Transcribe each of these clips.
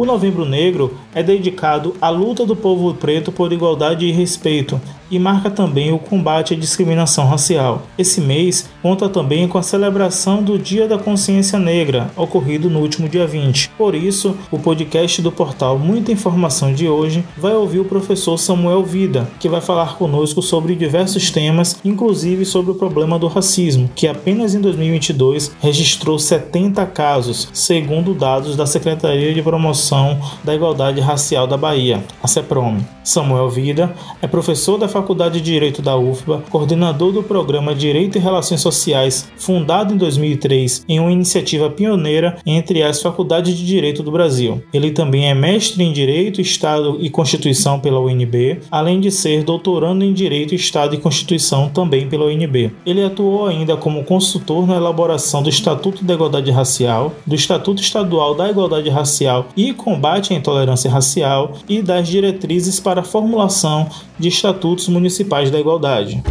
O Novembro Negro é dedicado à luta do povo preto por igualdade e respeito e marca também o combate à discriminação racial. Esse mês conta também com a celebração do Dia da Consciência Negra, ocorrido no último dia 20. Por isso, o podcast do portal Muita Informação de hoje vai ouvir o professor Samuel Vida, que vai falar conosco sobre diversos temas, inclusive sobre o problema do racismo, que apenas em 2022 registrou 70 casos, segundo dados da Secretaria de Promoção da Igualdade Racial da Bahia, a CEPROM. Samuel Vida é professor da Faculdade de Direito da UFBA, coordenador do programa Direito e Relações Sociais, fundado em 2003 em uma iniciativa pioneira entre as faculdades de Direito do Brasil. Ele também é mestre em Direito, Estado e Constituição pela UNB, além de ser doutorando em Direito, Estado e Constituição também pela UNB. Ele atuou ainda como consultor na elaboração do Estatuto da Igualdade Racial, do Estatuto Estadual da Igualdade Racial e Combate à Intolerância Racial e das diretrizes para a formulação de estatutos municipais da igualdade.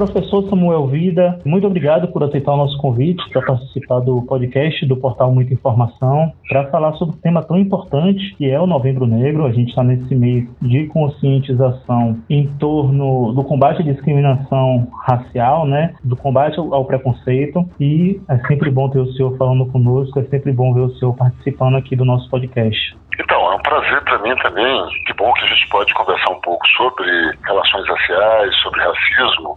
Professor Samuel Vida, muito obrigado por aceitar o nosso convite para participar do podcast do portal Muita Informação, para falar sobre um tema tão importante que é o Novembro Negro. A gente está nesse mês de conscientização em torno do combate à discriminação racial, né, do combate ao preconceito, e é sempre bom ter o senhor falando conosco, é sempre bom ver o senhor participando aqui do nosso podcast. Então, é um prazer para mim também. Que bom que a gente pode conversar um pouco sobre relações raciais, sobre racismo,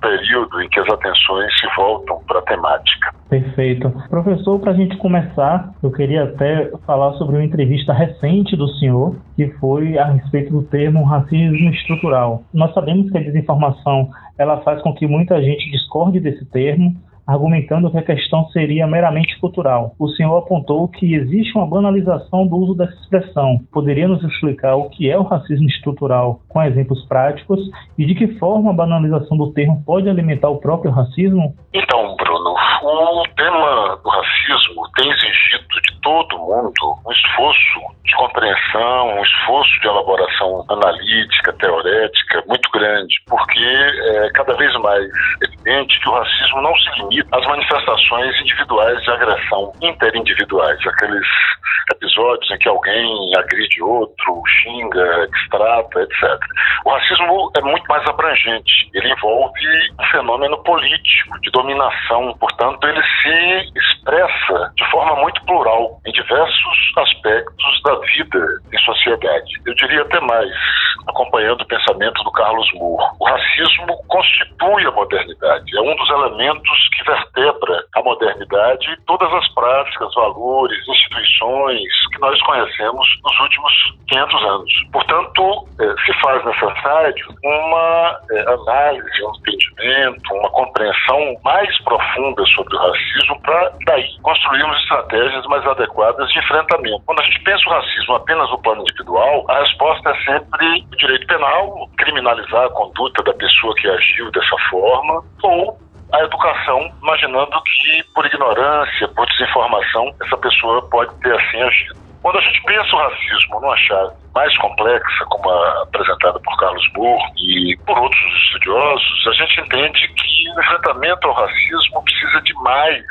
período em que as atenções se voltam para a temática. Perfeito. Professor, para a gente começar, eu queria até falar sobre uma entrevista recente do senhor, que foi a respeito do termo racismo estrutural. Nós sabemos que a desinformação ela faz com que muita gente discorde desse termo, argumentando que a questão seria meramente cultural. O senhor apontou que existe uma banalização do uso dessa expressão. Poderia nos explicar o que é o racismo estrutural com exemplos práticos e de que forma a banalização do termo pode alimentar o próprio racismo? Então, Bruno, o tema do racismo tem exigido de todo mundo um esforço de compreensão, um esforço de elaboração analítica, teorética muito grande, porque é cada vez mais evidente que o racismo não se limita às manifestações individuais de agressão interindividuais, aqueles episódios em que alguém agride outro, xinga, extrata, etc. O racismo é muito mais abrangente. Ele envolve um fenômeno político de dominação, portanto, ele se expressa de forma muito plural em diversos aspectos da vida em sociedade. Eu diria até mais, acompanhando o pensamento do Carlos Moore. O racismo constitui a modernidade, é um dos elementos que vertebra a modernidade e todas as práticas, valores, instituições que nós conhecemos nos últimos 500 anos. Portanto, eh, se faz necessário uma eh, análise, um entendimento, uma compreensão mais profunda sobre o racismo para daí construirmos estratégias mais adequadas de enfrentamento. Quando a gente pensa o racismo apenas no plano individual, a resposta é sempre direito penal, criminalizar a conduta da pessoa que agiu dessa forma, ou a educação, imaginando que por ignorância, por desinformação, essa pessoa pode ter assim agido. Quando a gente pensa o racismo numa chave mais complexa, como a apresentada por Carlos Moore e por outros estudiosos, a gente entende que o enfrentamento ao racismo precisa de mais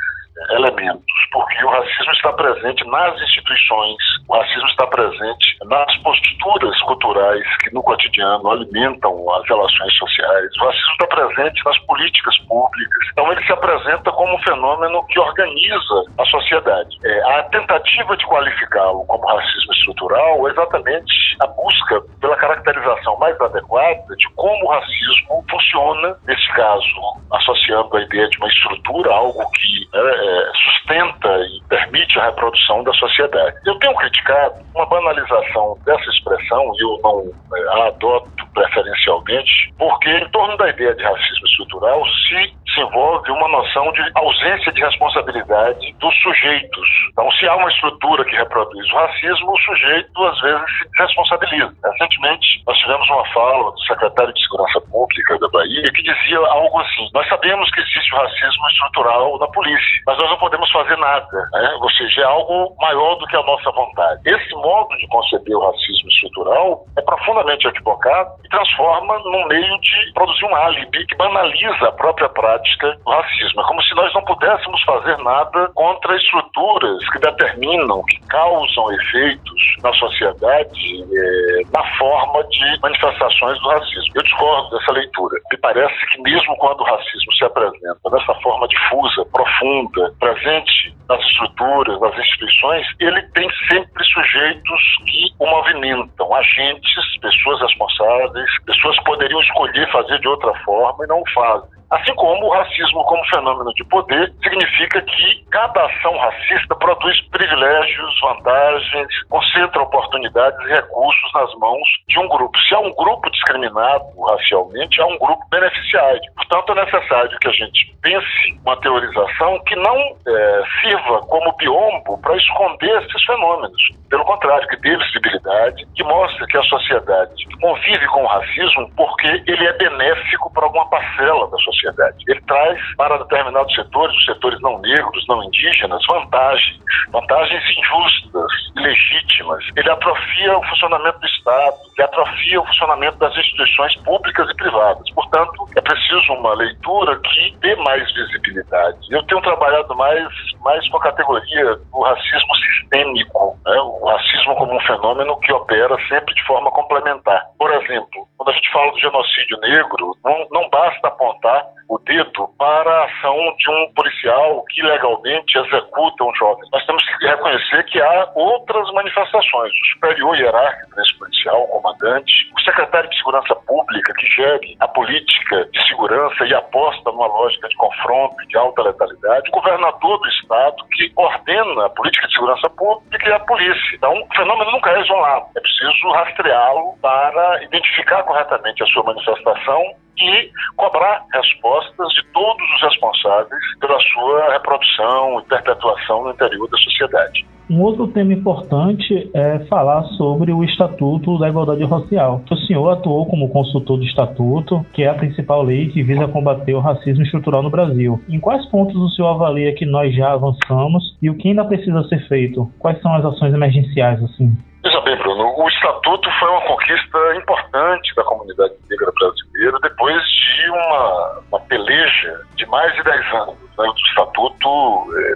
elementos, porque o racismo está presente nas instituições, o racismo está presente nas posturas culturais que no cotidiano alimentam as relações sociais, o racismo está presente nas políticas públicas. Então ele se apresenta como um fenômeno que organiza a sociedade. É, a tentativa de qualificá-lo como racismo estrutural é exatamente a busca pela caracterização mais adequada de como o racismo funciona, nesse caso, associando a ideia de uma estrutura, algo que é, é, sustenta e permite a reprodução da sociedade. Eu tenho criticado uma banalização dessa expressão, eu não é, a adoto preferencialmente, porque em torno da ideia de racismo estrutural se se envolve uma noção de ausência de responsabilidade dos sujeitos. Então, se há uma estrutura que reproduz o racismo, o sujeito às vezes se responsabiliza. Recentemente, nós tivemos uma fala do secretário de Segurança Pública da Bahia que dizia algo assim: Nós sabemos que existe o racismo estrutural na polícia, mas nós não podemos fazer nada. Né? Ou seja, é algo maior do que a nossa vontade. Esse modo de conceber o racismo estrutural é profundamente equivocado e transforma num meio de produzir um álibi que banaliza a própria prática do racismo. É como se nós não pudéssemos fazer nada contra estruturas que determinam, que causam efeitos na sociedade é, na forma de manifestações do racismo. Eu discordo dessa leitura. Me parece que mesmo quando o racismo se apresenta dessa forma difusa, profunda, presente nas estruturas, nas instituições, ele tem sempre sujeitos que o movimentam, agentes, pessoas responsáveis, pessoas que poderiam escolher fazer de outra forma e não fazem. Assim como o racismo como fenômeno de poder significa que cada ação racista produz privilégios, vantagens, concentra oportunidades e recursos nas mãos de um grupo. Se há um grupo discriminado racialmente, há um grupo beneficiário. Portanto, é necessário que a gente pense uma teorização que não é, sirva como biombo para esconder esses fenômenos. Pelo contrário, que dê visibilidade, que mostre que a sociedade convive com o racismo porque ele é benéfico para alguma parcela da sociedade sociedade. Ele traz para determinados setores, os setores não negros, não indígenas, vantagens, vantagens injustas, ilegítimas. Ele atrofia o funcionamento do Estado, ele atrofia o funcionamento das instituições públicas e privadas. Portanto, é preciso uma leitura que dê mais visibilidade. Eu tenho trabalhado mais, mais com a categoria do racismo sistêmico, né? o racismo como um fenômeno que opera sempre de forma complementar. Por exemplo, quando a gente fala do genocídio negro, não, não basta apontar o dedo para a ação de um policial que legalmente executa um jovem. Nós temos que reconhecer que há outras manifestações. O superior hierárquico desse policial, o comandante, o secretário de Segurança Pública, que gere a política de segurança e aposta numa lógica de confronto e de alta letalidade, o governador do Estado, que ordena a política de segurança pública e a polícia. Então, o fenômeno nunca é isolado. É preciso rastreá-lo para identificar corretamente a sua manifestação e cobrar respostas de todos os responsáveis pela sua reprodução e perpetuação no interior da sociedade. Um outro tema importante é falar sobre o Estatuto da Igualdade Racial. O senhor atuou como consultor do Estatuto, que é a principal lei que visa combater o racismo estrutural no Brasil. Em quais pontos o senhor avalia que nós já avançamos e o que ainda precisa ser feito? Quais são as ações emergenciais, assim? Veja bem, Bruno, o Estatuto foi uma conquista importante da comunidade negra brasileira depois de uma, uma peleja de mais de 10 anos. Né? O Estatuto é,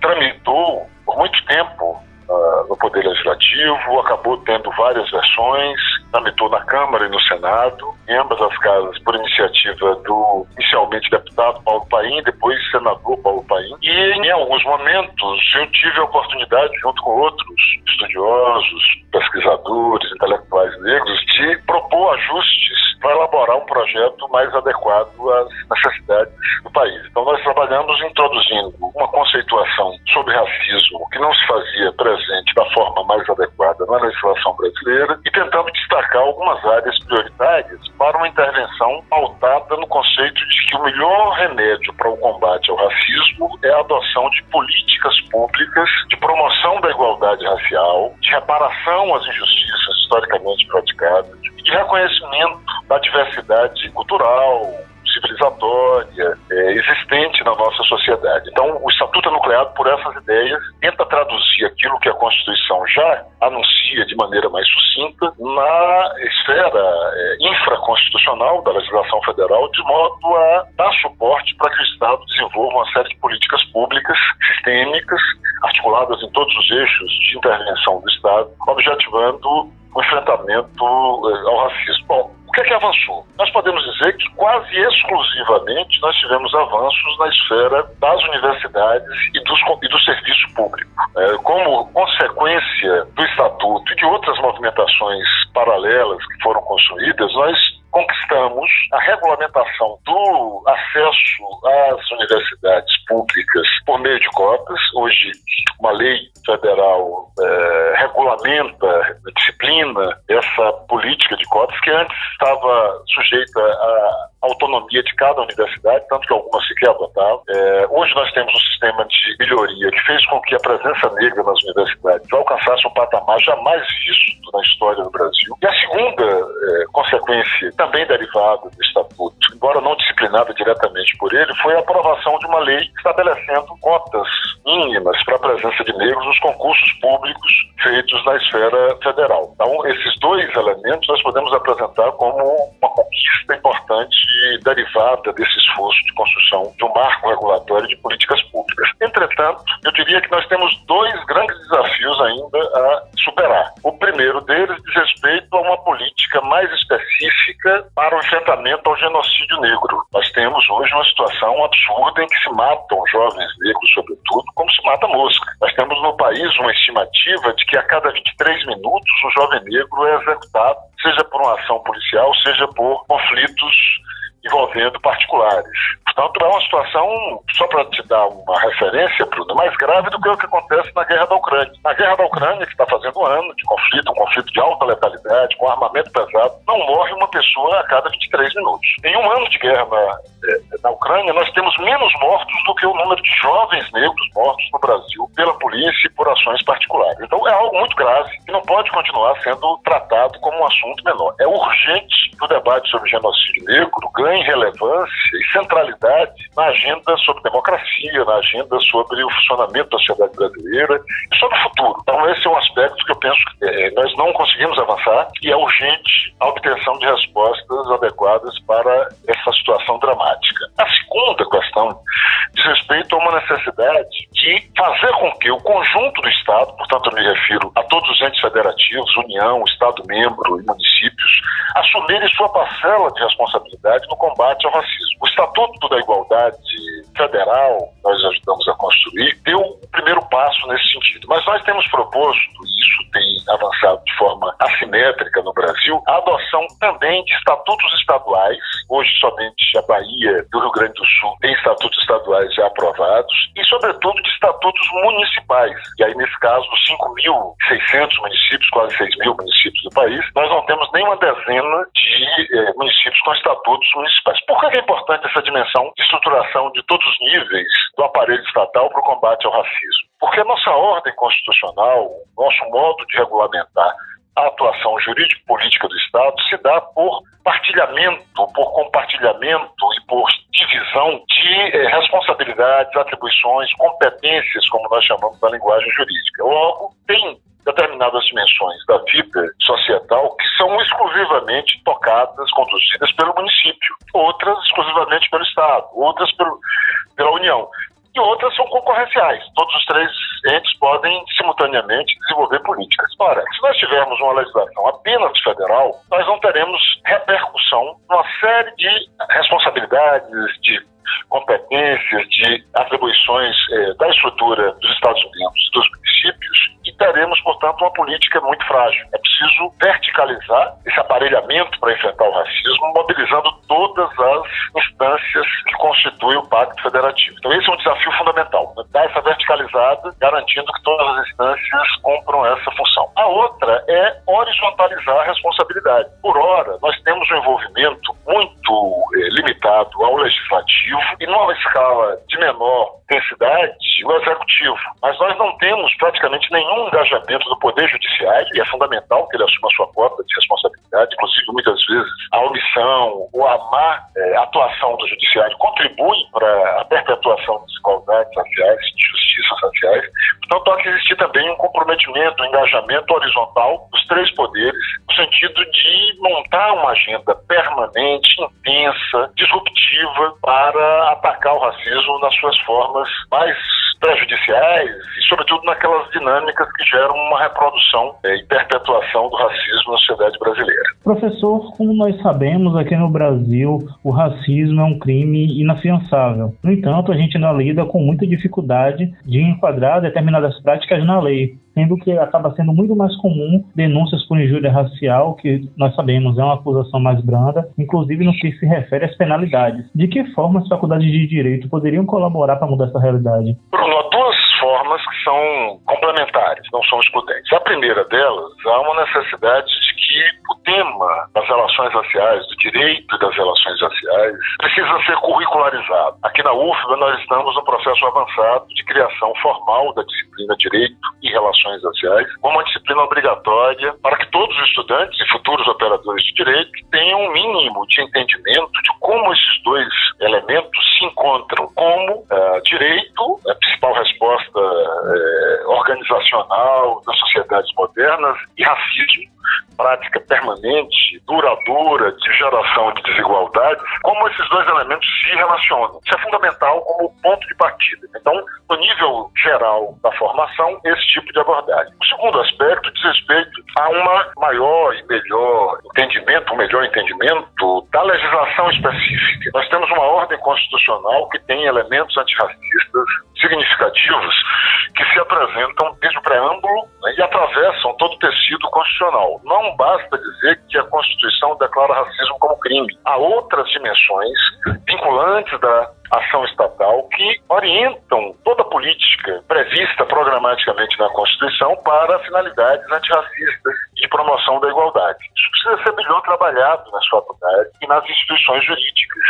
tramitou por muito tempo uh, no Poder Legislativo, acabou tendo várias versões, tramitou na Câmara e no Senado, em ambas as casas, por iniciativa do inicialmente deputado Paulo Paim, depois senador Paulo Paim. E em alguns momentos eu tive a oportunidade, junto com outros estudiosos, pesquisadores, intelectuais negros, de propor ajustes para elaborar um projeto mais adequado às necessidades do país. Então, nós trabalhamos introduzindo uma conceituação sobre racismo que não se fazia presente da forma mais adequada na legislação brasileira e tentando destacar algumas áreas prioritárias para uma intervenção pautada no conceito de que o melhor remédio para o combate ao racismo é a adoção de políticas públicas de promoção da igualdade racial, de reparação às injustiças historicamente praticadas, de reconhecimento da diversidade cultural, civilizatória é, existente na nossa sociedade. Então, o Estatuto é nucleado por essas ideias, tenta traduzir aquilo que a Constituição já anuncia de maneira mais sucinta na esfera é, infraconstitucional da legislação federal, de modo a dar suporte para que o Estado desenvolva uma série de políticas públicas sistêmicas, articuladas em todos os eixos de intervenção do Estado, objetivando o enfrentamento eh, ao racismo. Bom, o que é que avançou? Nós podemos dizer que quase exclusivamente nós tivemos avanços na esfera das universidades e, dos, e do serviço público. É, como consequência do Estatuto e de outras movimentações paralelas que foram construídas, nós conquistamos a regulamentação do acesso às universidades públicas por meio de cotas. Hoje, uma lei federal é, regulamenta, disciplina essa política de cotas que antes estava sujeita à autonomia de cada universidade, tanto que algumas sequer adotavam. É, hoje nós temos um sistema de melhoria que fez com que a presença negra nas universidades alcançasse um patamar jamais visto na história do Brasil. E a segunda é, consequência, também derivada do Estatuto, embora não disciplinada diretamente por ele, foi a aprovação de uma lei estabelecendo cotas mínimas para a presença de negros nos concursos públicos feitos na esfera federal. Então, esses dois elementos nós podemos apresentar como uma conquista importante derivada desse esforço de construção de um marco regulatório de políticas entanto, eu diria que nós temos dois grandes desafios ainda a superar. O primeiro deles diz respeito a uma política mais específica para o enfrentamento ao genocídio negro. Nós temos hoje uma situação absurda em que se matam jovens negros, sobretudo, como se mata mosca. Nós temos no país uma estimativa de que a cada 23 minutos um jovem negro é executado, seja por uma ação policial, seja por conflitos envolvendo particulares. Portanto, é uma situação, só para te dar uma referência, Bruno, mais grave do que o que acontece na guerra da Ucrânia. Na guerra da Ucrânia, que está fazendo um ano de conflito, um conflito de alta letalidade, com armamento pesado, não morre uma pessoa a cada 23 minutos. Em um ano de guerra na, eh, na Ucrânia, nós temos menos mortos do que o número de jovens negros mortos no Brasil pela polícia e por ações particulares. Então, é algo muito grave que não pode continuar sendo tratado como um assunto menor. É urgente que o debate sobre genocídio negro ganhe relevância e centralidade na agenda sobre democracia, na agenda sobre o funcionamento da sociedade brasileira e sobre o futuro. Então, esse é um aspecto que eu penso que é, nós não conseguimos avançar e é urgente a obtenção de respostas adequadas para essa situação dramática. A segunda questão diz respeito a uma necessidade de fazer com que o conjunto do Estado, portanto, eu me refiro a todos os entes federativos, União, Estado-membro e municípios, assumirem sua parcela de responsabilidade no combate ao racismo. O Estatuto da Igualdade Federal, nós ajudamos a construir, deu o primeiro passo nesse sentido. Mas nós temos proposto, e isso tem avançado de forma assimétrica no Brasil, a adoção também de estatutos estaduais. Hoje, somente a Bahia e o Rio Grande do Sul têm estatutos estaduais já aprovados, e, sobretudo, de estatutos municipais. E aí, nesse caso, dos 5.600 municípios, quase 6 mil municípios do país, nós não temos nem uma dezena de eh, municípios com estatutos municipais. Por que é importante essa dimensão de estruturação de todos os níveis do aparelho estatal para o combate ao racismo? Porque a nossa ordem constitucional, nosso modo de regulamentar a atuação jurídico-política do Estado se dá por partilhamento, por compartilhamento e por divisão de eh, responsabilidades, atribuições, competências, como nós chamamos na linguagem jurídica. Logo, tem determinadas dimensões da vida societal que são exclusivamente tocadas, conduzidas pelo município, outras exclusivamente pelo Estado, outras pelo, pela União e outras são concorrenciais. Todos os três entes podem simultaneamente desenvolver políticas. Ora, se nós tivermos uma legislação apenas federal, nós não teremos repercussão numa série de responsabilidades, de competências, de atribuições eh, da estrutura dos Estados Unidos, dos municípios, e teremos, portanto, uma política muito frágil. É preciso verticalizar esse aparelhamento para enfrentar o racismo, mobilizando todas as instâncias que constituem o Pacto Federativo. Então, esse é um desafio fundamental, né? dar essa verticalizada, garantindo que todas as instâncias cumpram essa função. A outra é horizontalizar a responsabilidade. Por hora, nós temos um envolvimento muito eh, limitado ao legislativo e numa escala de menor densidade, o executivo. Mas nós não temos praticamente nenhum engajamento do Poder Judiciário, e é fundamental que ele assuma sua cota de responsabilidade, inclusive muitas vezes a omissão ou a má é, atuação do Judiciário contribui para a perpetuação de desigualdades raciais, de injustiças raciais. Portanto, há que existir também um comprometimento, um engajamento horizontal dos três poderes, no sentido de montar uma agenda permanente, intensa, disruptiva para atacar o racismo nas suas formas mais prejudiciais e, sobretudo, naquelas dinâmicas que geram uma reprodução e perpetuação do racismo na sociedade brasileira. Professor, como nós sabemos, aqui no Brasil o racismo é um crime inafiançável. No entanto, a gente ainda lida com muita dificuldade de enquadrar determinadas práticas na lei sendo que acaba sendo muito mais comum denúncias por injúria racial, que nós sabemos é uma acusação mais branda, inclusive no que se refere às penalidades. De que forma as faculdades de direito poderiam colaborar para mudar essa realidade? Bruno, duas formas que são complementares, não são excludentes. A primeira delas, há uma necessidade de que o tema das relações raciais, do direito das relações raciais, precisa ser curricularizado. Aqui na UFBA nós estamos no processo avançado de criação formal da disciplina Direito e Relações Raciais, como uma disciplina obrigatória para que todos os estudantes e futuros operadores de direito tenham um mínimo de entendimento de como esses dois elementos se encontram, como uh, direito, a principal resposta uh, organizacional das sociedades modernas, e racismo, prática permanente, duradoura, de geração de desigualdades, como esses dois elementos se relacionam. Isso é fundamental como ponto de partida. Então, no nível geral da formação, esse tipo de abordagem. O segundo aspecto diz respeito a uma maior e melhor entendimento, um melhor entendimento da legislação específica. Nós temos uma ordem constitucional que tem elementos antirracistas significativos que se apresentam desde o preâmbulo né, e atravessam todo o tecido constitucional. Não basta dizer que a Constituição declara racismo como crime. Há outras dimensões vinculantes da ação estatal que orientam toda a política prevista programaticamente na Constituição para finalidades antirracistas de promoção da igualdade. Isso precisa ser melhor trabalhado nas faculdades e nas instituições jurídicas.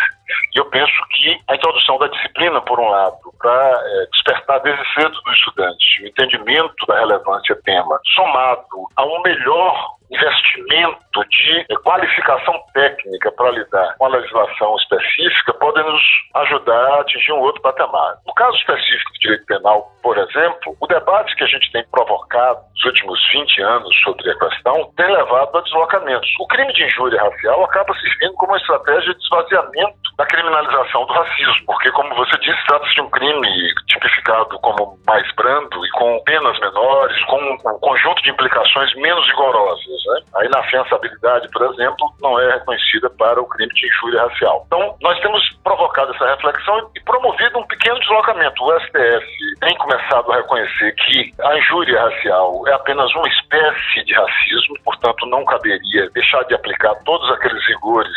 E eu penso que a introdução da disciplina, por um lado, para é, despertar desde cedo do estudante o entendimento da relevância tema, somado a um melhor investimento de qualificação técnica para lidar com a legislação específica podem nos ajudar a atingir um outro patamar. No caso específico do direito penal, por exemplo, o debate que a gente tem provocado nos últimos 20 anos sobre a questão tem levado a deslocamentos. O crime de injúria racial acaba servindo como uma estratégia de esvaziamento da criminalização do racismo, porque, como você disse, trata-se de um crime tipificado como mais brando e com penas menores, com um conjunto de implicações menos rigorosas. Né? A inafiançabilidade, por exemplo, não é reconhecida para o crime de injúria racial. Então, nós temos provocado essa reflexão e promovido um pequeno deslocamento. O STF tem começado a reconhecer que a injúria racial é apenas uma espécie de racismo, portanto, não caberia deixar de aplicar todos aqueles rigores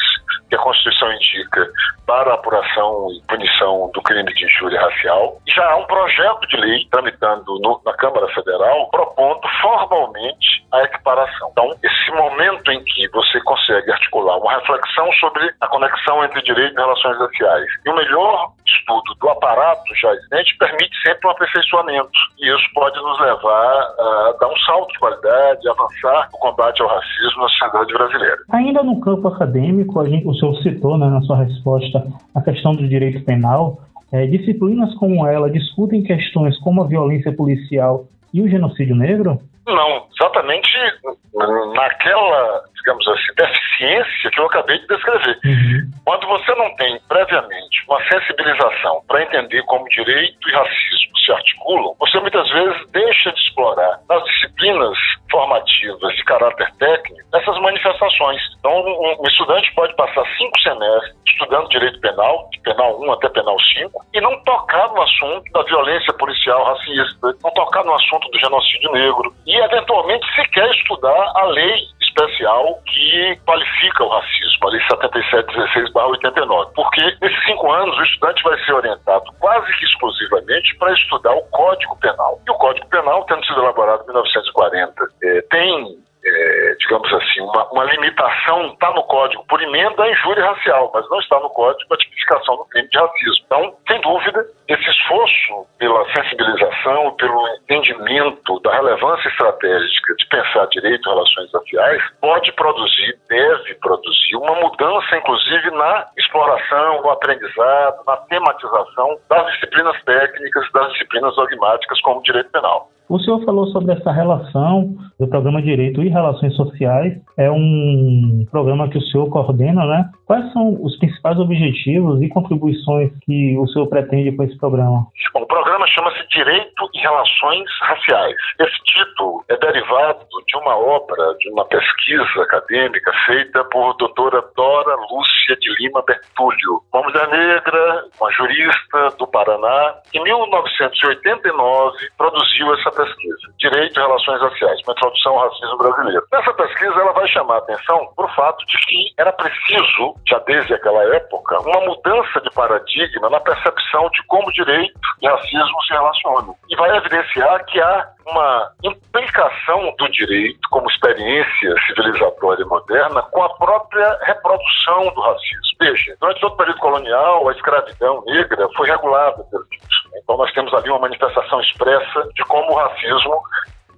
que a Constituição indica para a apuração e punição do crime de injúria racial. Já há um projeto de lei tramitando no, na Câmara Federal propondo formalmente a equiparação. Então, esse momento em que você consegue articular uma reflexão sobre a conexão entre direito e relações raciais e o melhor estudo do aparato já existente permite sempre um aperfeiçoamento. E isso pode nos levar a dar um salto de qualidade, avançar no combate ao racismo na sociedade brasileira. Ainda no campo acadêmico, gente, o senhor citou né, na sua resposta a questão do direito penal. É, disciplinas como ela discutem questões como a violência policial e o genocídio negro? Não, exatamente naquela, digamos assim, deficiência que eu acabei de descrever. Uhum. Quando você não tem previamente uma sensibilização para entender como direito e racismo se articulam, você muitas vezes deixa de explorar nas disciplinas formativas de caráter técnico essas manifestações. Então, um, estudante pode passar cinco semestres estudando direito penal, de penal 1 até penal 5, e não tocar no assunto da violência policial racista, não tocar no assunto do genocídio negro, e eventualmente sequer estudar a lei especial que qualifica o racismo, a Lei 7716-89. Porque nesses cinco anos o estudante vai ser orientado quase que exclusivamente para estudar o Código Penal. E o Código Penal, tendo sido elaborado em 1940, é, tem é, digamos assim, uma, uma limitação está no código por emenda a injúria racial, mas não está no código a tipificação do crime de racismo. Então, sem dúvida, esse esforço pela sensibilização, pelo entendimento da relevância estratégica de pensar direito relações raciais pode produzir, deve produzir uma mudança, inclusive, na exploração, no aprendizado, na tematização das disciplinas técnicas, das disciplinas dogmáticas como direito penal. O senhor falou sobre essa relação do programa Direito e Relações Sociais. É um programa que o senhor coordena, né? Quais são os principais objetivos e contribuições que o senhor pretende com esse programa? Bom, o programa chama-se Direito e Relações Raciais. Esse título é derivado de uma obra, de uma pesquisa acadêmica feita por doutora Dora Lúcia de Lima Bertúlio, uma mulher negra, uma jurista do Paraná. Em 1989, produziu essa pesquisa, Direito e Relações Raciais, uma introdução ao racismo brasileiro. Nessa pesquisa, ela vai chamar a atenção para o fato de que era preciso, já desde aquela época, uma mudança de paradigma na percepção de como direito e racismo se relacionam. E vai evidenciar que há uma implicação do direito como experiência civilizatória moderna com a própria reprodução do racismo. Veja, durante todo o período colonial, a escravidão negra foi regulada pelo. Então nós temos ali uma manifestação expressa de como o racismo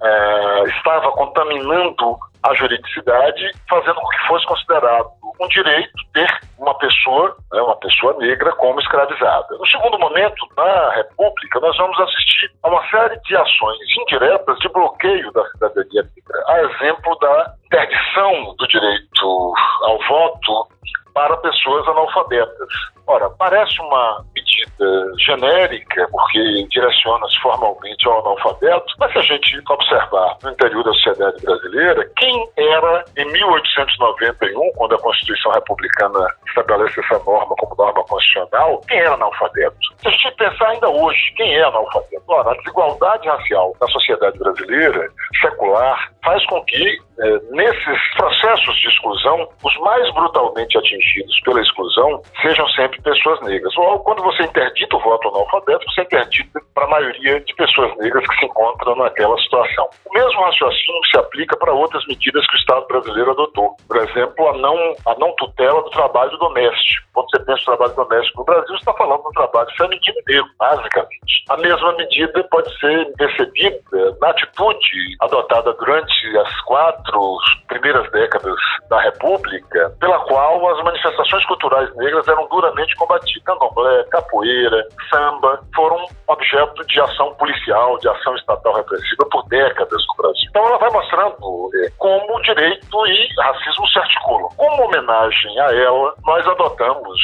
é, estava contaminando a juridicidade, fazendo com que fosse considerado um direito ter uma pessoa, né, uma pessoa negra, como escravizada. No segundo momento, na República, nós vamos assistir a uma série de ações indiretas de bloqueio da cidadania negra, a exemplo da interdição do direito ao voto para pessoas analfabetas. Ora, parece uma medida genérica, porque direciona-se formalmente ao analfabeto, mas se a gente observar no interior da sociedade brasileira, quem era em 1891, quando a Constituição Republicana estabelece essa norma como norma constitucional, quem era analfabeto? Se a gente pensar ainda hoje, quem é analfabeto? Ora, a desigualdade racial na sociedade brasileira, secular, faz com que, eh, nesses processos de exclusão, os mais brutalmente atingidos pela exclusão sejam sempre pessoas negras. Ou quando você interdita o voto analfabeto, você interdita para a maioria de pessoas negras que se encontram naquela situação. O mesmo raciocínio se aplica para outras medidas que o Estado brasileiro adotou. Por exemplo, a não, a não tutela do trabalho doméstico. Quando você pensa no trabalho doméstico no Brasil, você está falando do trabalho feminino negro, basicamente. A mesma medida pode ser percebida na atitude adotada durante as quatro primeiras décadas da República, pela qual as manifestações culturais negras eram duramente combatidas. Candomblé, capoeira, samba foram objeto de ação policial, de ação estatal repressiva por décadas no Brasil. Então ela vai mostrando é, como o direito e racismo se articulam. Como homenagem a ela, nós adotamos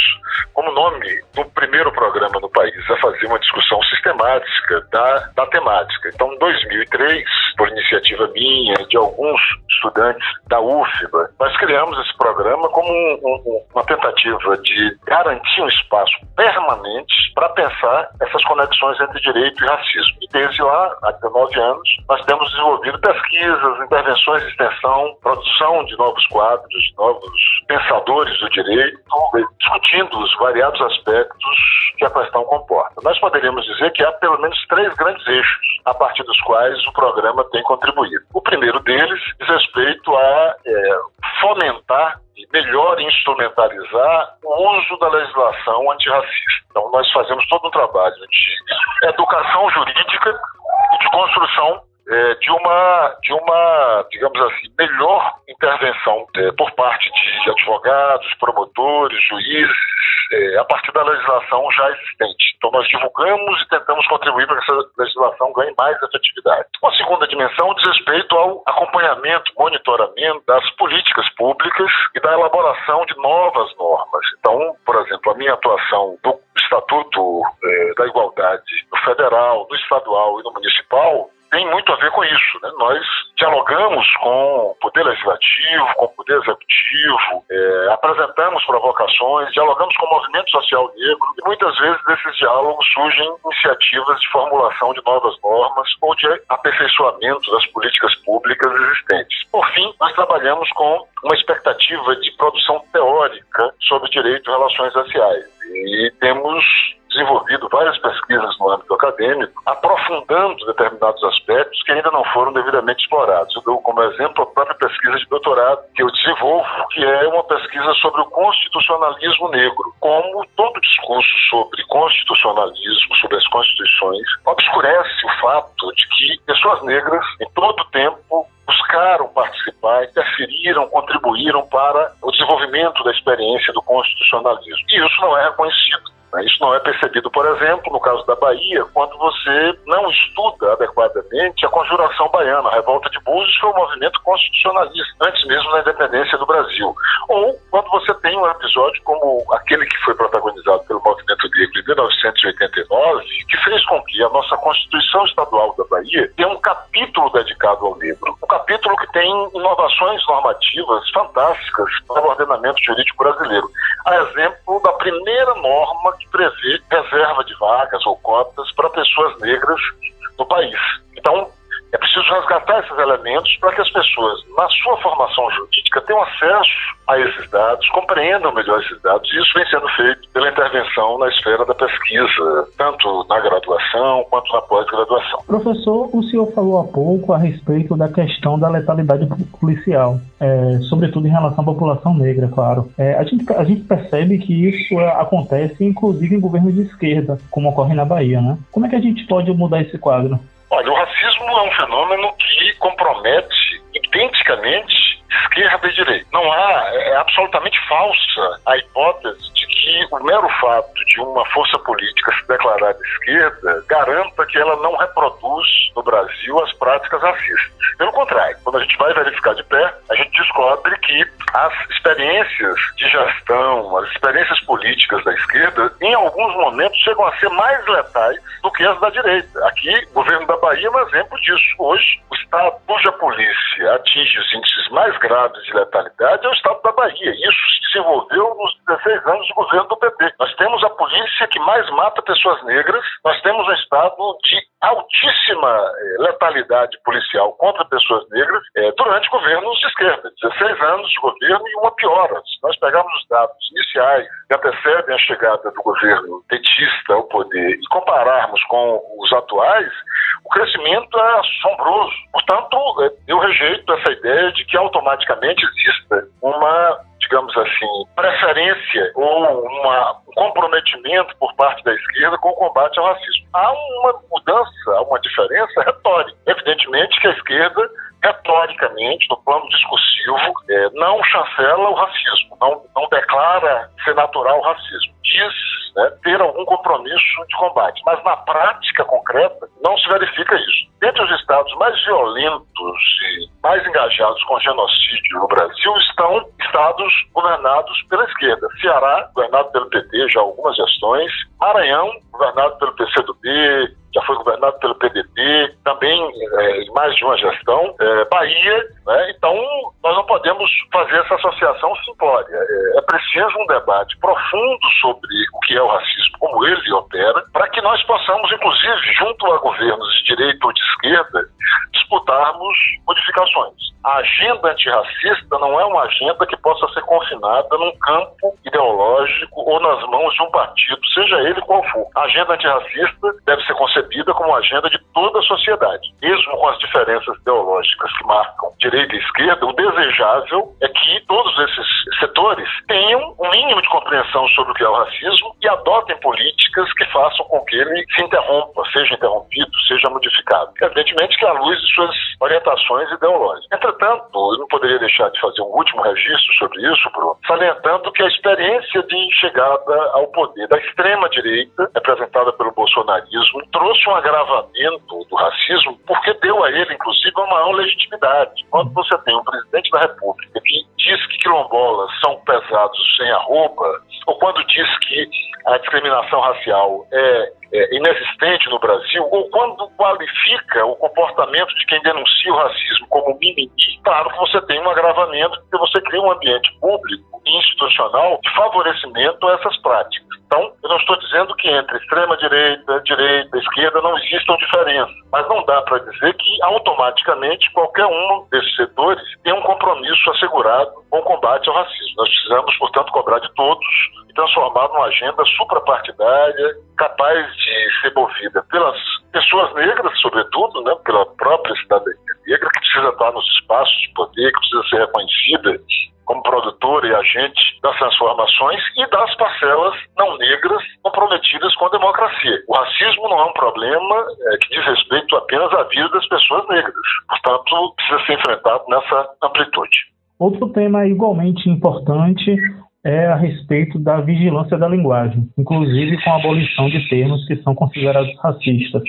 como nome do primeiro programa no país a fazer uma discussão sistemática da, da temática. Então, em 2003, por iniciativa minha, de alguns estudantes da UFBA, nós criamos esse programa como um, um, uma tentativa de garantir um espaço permanente para pensar essas conexões entre direito e racismo. E desde lá, há 19 anos, nós temos desenvolvido pesquisas, intervenções de extensão, produção de novos quadros, de novos pensadores do direito, discutindo os variados aspectos que a questão comporta. Nós poderíamos dizer que há pelo menos três grandes eixos a partir dos quais o programa tem contribuído. O primeiro deles diz respeito a é, fomentar e melhor instrumentalizar o uso da legislação antirracista. Então, nós fazemos todo um trabalho de educação jurídica e de construção é, de uma, de uma, digamos assim, melhor intervenção é, por parte de advogados, promotores, juízes, é, a partir da legislação já existente. Então, nós divulgamos e tentamos contribuir para que essa legislação ganhe mais efetividade. Uma segunda dimensão diz respeito ao acompanhamento, monitoramento das políticas públicas e da elaboração de novas normas. Então, por exemplo, a minha atuação no Estatuto é, da Igualdade no federal, no estadual e no municipal tem muito a ver com isso. Né? Nós dialogamos com o Poder Legislativo, com o Poder Executivo, é, apresentamos provocações, dialogamos com o movimento social negro e muitas vezes desses diálogos surgem iniciativas de formulação de novas normas ou de aperfeiçoamento das políticas públicas existentes. Por fim, nós trabalhamos com uma expectativa de produção teórica sobre direito e relações raciais. E temos desenvolvido várias pesquisas no âmbito acadêmico, aprofundando determinados aspectos que ainda não foram devidamente explorados. Eu dou como exemplo a própria pesquisa de doutorado que eu desenvolvo, que é uma pesquisa sobre o constitucionalismo negro. Como todo discurso sobre constitucionalismo, sobre as constituições, obscurece o fato de que pessoas negras, em todo tempo, buscaram participar, interferiram, contribuíram para o desenvolvimento da experiência do constitucionalismo. E isso não é reconhecido. Né? Isso não é percebido, por exemplo, no caso da Bahia, quando você não estuda adequadamente a conjuração baiana. A revolta de Búzios foi um movimento constitucionalista, antes mesmo da independência do Brasil. Ou quando você tem um episódio como aquele que foi protagonizado pelo movimento negro em 1989, que fez com que a nossa Constituição Estadual da Bahia tenha um capítulo dedicado ao negro. Um capítulo que tem inovações normativas fantásticas para o ordenamento jurídico brasileiro. A exemplo da primeira norma que prevê reserva de vagas ou cotas para pessoas negras no país. Então, é preciso resgatar esses elementos para que as pessoas, na sua formação jurídica, tenham acesso a esses dados, compreendam melhor esses dados. E isso vem sendo feito pela intervenção na esfera da pesquisa, tanto na graduação quanto na pós-graduação. Professor, o senhor falou há pouco a respeito da questão da letalidade policial, é, sobretudo em relação à população negra, claro. É, a, gente, a gente percebe que isso acontece, inclusive, em governos de esquerda, como ocorre na Bahia, né? Como é que a gente pode mudar esse quadro? Olha, o racismo é um fenômeno que compromete identicamente esquerda e direita. Não há, é, é absolutamente falsa a hipótese de que o mero fato de uma força política se declarar de esquerda garanta que ela não reproduz no Brasil as práticas racistas. Pelo contrário, quando a gente vai verificar de pé, a gente descobre que as experiências de gestão, as experiências políticas da esquerda, em alguns momentos chegam a ser mais letais do que as da direita. Aqui, o governo da Bahia é um exemplo disso. Hoje, o estado cuja polícia atinge os índices mais graves de letalidade é o estado da Bahia. Isso se desenvolveu nos 16 anos de governo do PT. Nós temos a polícia que mais mata pessoas negras, nós temos um estado de altíssima eh, letalidade policial contra pessoas negras eh, durante governos de esquerda. 16 anos de governo e uma piora. Se nós pegarmos os dados iniciais que antecedem a chegada do governo petista ao poder e compararmos com os atuais, o crescimento é assombroso. Portanto, eh, eu rejeito essa ideia de que automaticamente exista uma digamos assim, preferência ou uma, um comprometimento por parte da esquerda com o combate ao racismo. Há uma mudança, há uma diferença retórica. Evidentemente que a esquerda retoricamente, no plano discursivo, é, não chancela o racismo, não, não declara ser natural o racismo. Diz né, ter algum compromisso de combate, mas na prática concreta não se verifica isso. Dentre os estados mais violentos e mais engajados com genocídio no Brasil estão estados governados pela esquerda. Ceará, governado pelo PT já algumas gestões, Maranhão, governado pelo PCdoB, já foi governado pelo PDT, também é, em mais de uma gestão, é, Bahia, né? então nós não podemos fazer essa associação simplória. É, é, preciso um debate profundo sobre o que é o racismo, como ele opera, para que nós possamos, inclusive, junto a governos de direita ou de esquerda, disputarmos modificações. A agenda antirracista não é uma agenda que possa ser confinada num campo ideológico ou nas mãos de um partido, seja ele qual for. A agenda antirracista deve ser concebida como uma agenda de toda a sociedade. Mesmo com as diferenças ideológicas que marcam direita e esquerda, o desejável é que todos esses setores tenham um mínimo de compreensão sobre o que é o racismo e adotem políticas que façam com que ele se interrompa, seja interrompido, seja modificado. Evidentemente que à luz de suas orientações ideológicas. Entretanto, eu não poderia deixar de fazer um último registro sobre isso, Bruno, salientando que a experiência de chegada ao poder da extrema-direita, representada pelo bolsonarismo, trouxe um agravamento do racismo porque deu a ele, inclusive, uma maior legitimidade. Quando você tem um presidente da República que diz que quilombolas são pesados sem arroba, ou quando diz que a discriminação racial é é, inexistente no Brasil, ou quando qualifica o comportamento de quem denuncia o racismo como mimimi, claro que você tem um agravamento, porque você cria um ambiente público e institucional de favorecimento a essas práticas. Então, eu não estou dizendo que entre extrema-direita, direita, esquerda não existam diferenças, mas não dá para dizer que automaticamente qualquer um desses setores tem um compromisso assegurado com o combate ao racismo. Nós precisamos, portanto, cobrar de todos e transformar numa agenda suprapartidária, capaz de ser movida pelas pessoas negras, sobretudo, né, pela própria cidadania negra, que precisa estar nos espaços de poder, que precisa ser reconhecida como produtora e agente das transformações e das parcelas não negras comprometidas com a democracia. O racismo não é um problema é, que diz respeito apenas à vida das pessoas negras. Portanto, precisa ser enfrentado nessa amplitude. Outro tema igualmente importante é a respeito da vigilância da linguagem, inclusive com a abolição de termos que são considerados racistas.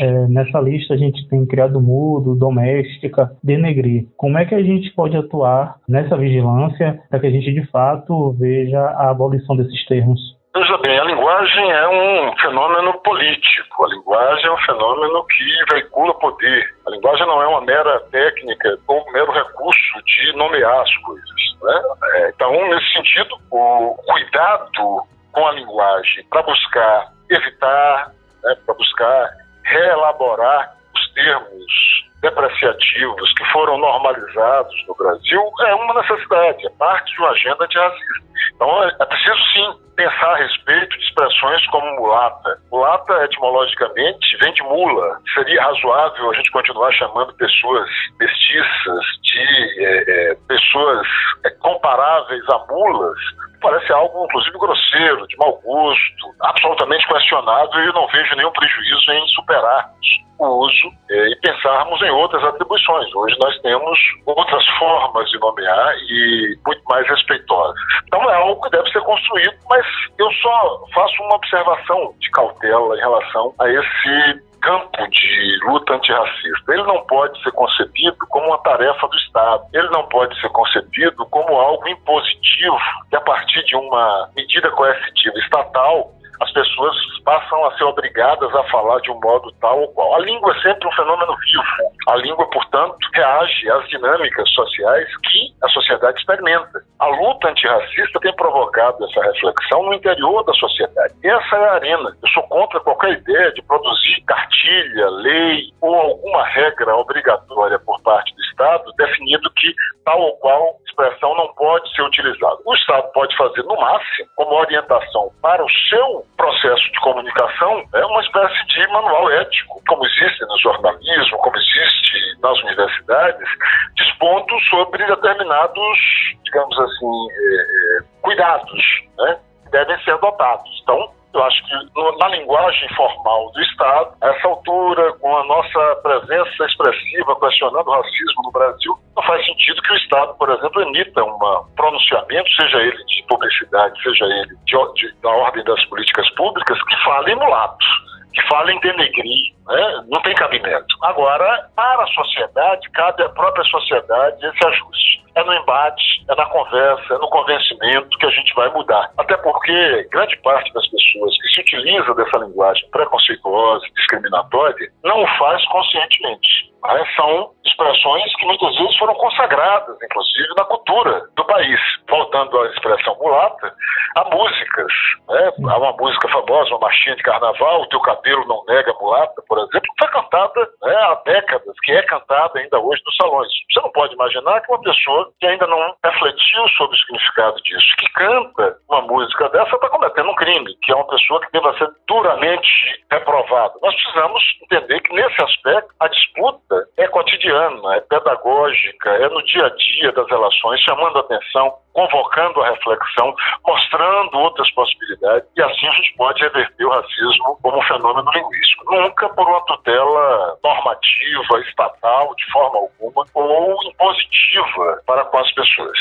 É, nessa lista a gente tem criado mudo, doméstica, denegrir. Como é que a gente pode atuar nessa vigilância para que a gente de fato veja a abolição desses termos? Veja bem, a linguagem é um fenômeno político, a linguagem é um fenômeno que veicula poder. A linguagem não é uma mera técnica ou um mero recurso de nomear as coisas. Né? É, então, nesse sentido, o cuidado com a linguagem para buscar evitar, né, para buscar reelaborar os termos depreciativos que foram normalizados no Brasil é uma necessidade, é parte de uma aganda antirracista. Então, é, é preciso sim pensar a respeito de expressões como mulata. Mulata, etimologicamente, vem de mula. Seria razoável a gente continuar chamando pessoas mestiças de é, é, pessoas é, comparáveis a mulas, parece algo, inclusive, grosseiro, de mau gosto, absolutamente questionável, e eu não vejo nenhum prejuízo em superarmos o uso é, e pensarmos em outras atribuições. Hoje nós temos outras formas de nomear e muito mais respeitosas. Então é algo que deve ser construído, mas eu só faço uma observação de cautela em relação a esse campo de luta antirracista. Ele não pode ser concebido como uma tarefa do Estado. Ele não pode ser concebido como algo impositivo que, a partir de uma medida coercitiva estatal, as pessoas passam a ser obrigadas a falar de um modo tal ou qual. A língua é sempre um fenômeno vivo. A língua, portanto, reage às dinâmicas sociais que a sociedade experimenta. A luta antirracista tem provocado essa reflexão no interior da sociedade. Essa é a arena. Eu sou contra qualquer ideia de produzir cartilha, lei ou alguma regra obrigatória por parte do Estado definindo que tal ou qual expressão não pode ser utilizada. O Estado pode fazer, no máximo, como orientação para o seu processo de comunicação, é uma espécie de manual ético, como existe no jornalismo, como existe nas universidades, dispondo sobre determinados, digamos assim, é, é, cuidados, né, devem ser adotados. Então, eu acho que na linguagem formal do Estado, a essa altura, com a nossa presença expressiva questionando o racismo no Brasil, não faz sentido que o Estado, por exemplo, emita um pronunciamento, seja ele de publicidade, seja ele de, de, da ordem das políticas públicas, que fale em mulatos, que fale em denegrir, né? não tem cabimento. Agora, para a sociedade, cabe à própria sociedade esse ajuste é no embate, é na conversa, é no convencimento que a gente vai mudar. Até porque grande parte das pessoas que se utiliza dessa linguagem preconceituosa, discriminatória, não o faz conscientemente. Né? São expressões que muitas vezes foram consagradas, inclusive, na cultura do país. Voltando à expressão mulata, há músicas. Né? Há uma música famosa, uma marchinha de carnaval, O Teu Cabelo Não Nega Mulata, por exemplo, que foi cantada né, há décadas, que é cantada ainda hoje nos salões. Você não pode imaginar que uma pessoa que ainda não refletiu sobre o significado disso, que canta uma música dessa, está cometendo um crime, que é uma pessoa que deva ser duramente reprovada. Nós precisamos entender que, nesse aspecto, a disputa é cotidiana, é pedagógica, é no dia a dia das relações, chamando a atenção, convocando a reflexão, mostrando outras possibilidades, e assim a gente pode reverter o racismo como um fenômeno linguístico. Nunca por uma tutela normativa, estatal, de forma alguma, ou impositiva para com as pessoas.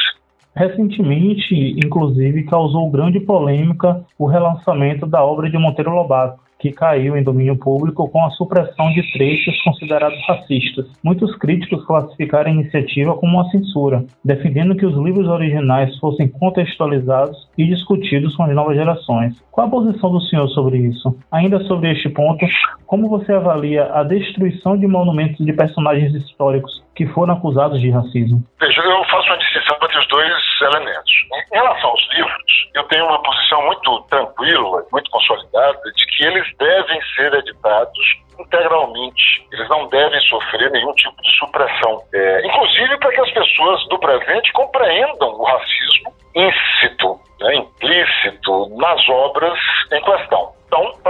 Recentemente, inclusive, causou grande polêmica o relançamento da obra de Monteiro Lobato, que caiu em domínio público com a supressão de trechos considerados racistas. Muitos críticos classificaram a iniciativa como uma censura, defendendo que os livros originais fossem contextualizados e discutidos com as novas gerações. Qual a posição do senhor sobre isso? Ainda sobre este ponto, como você avalia a destruição de monumentos de personagens históricos que foram acusados de racismo? Veja, eu faço uma distinção entre os dois elementos. Em relação aos livros, eu tenho uma posição muito tranquila, muito consolidada, de que eles devem ser editados integralmente. Eles não devem sofrer nenhum tipo de supressão. É, inclusive para que as pessoas do presente compreendam o racismo íncito, né, implícito nas obras em questão.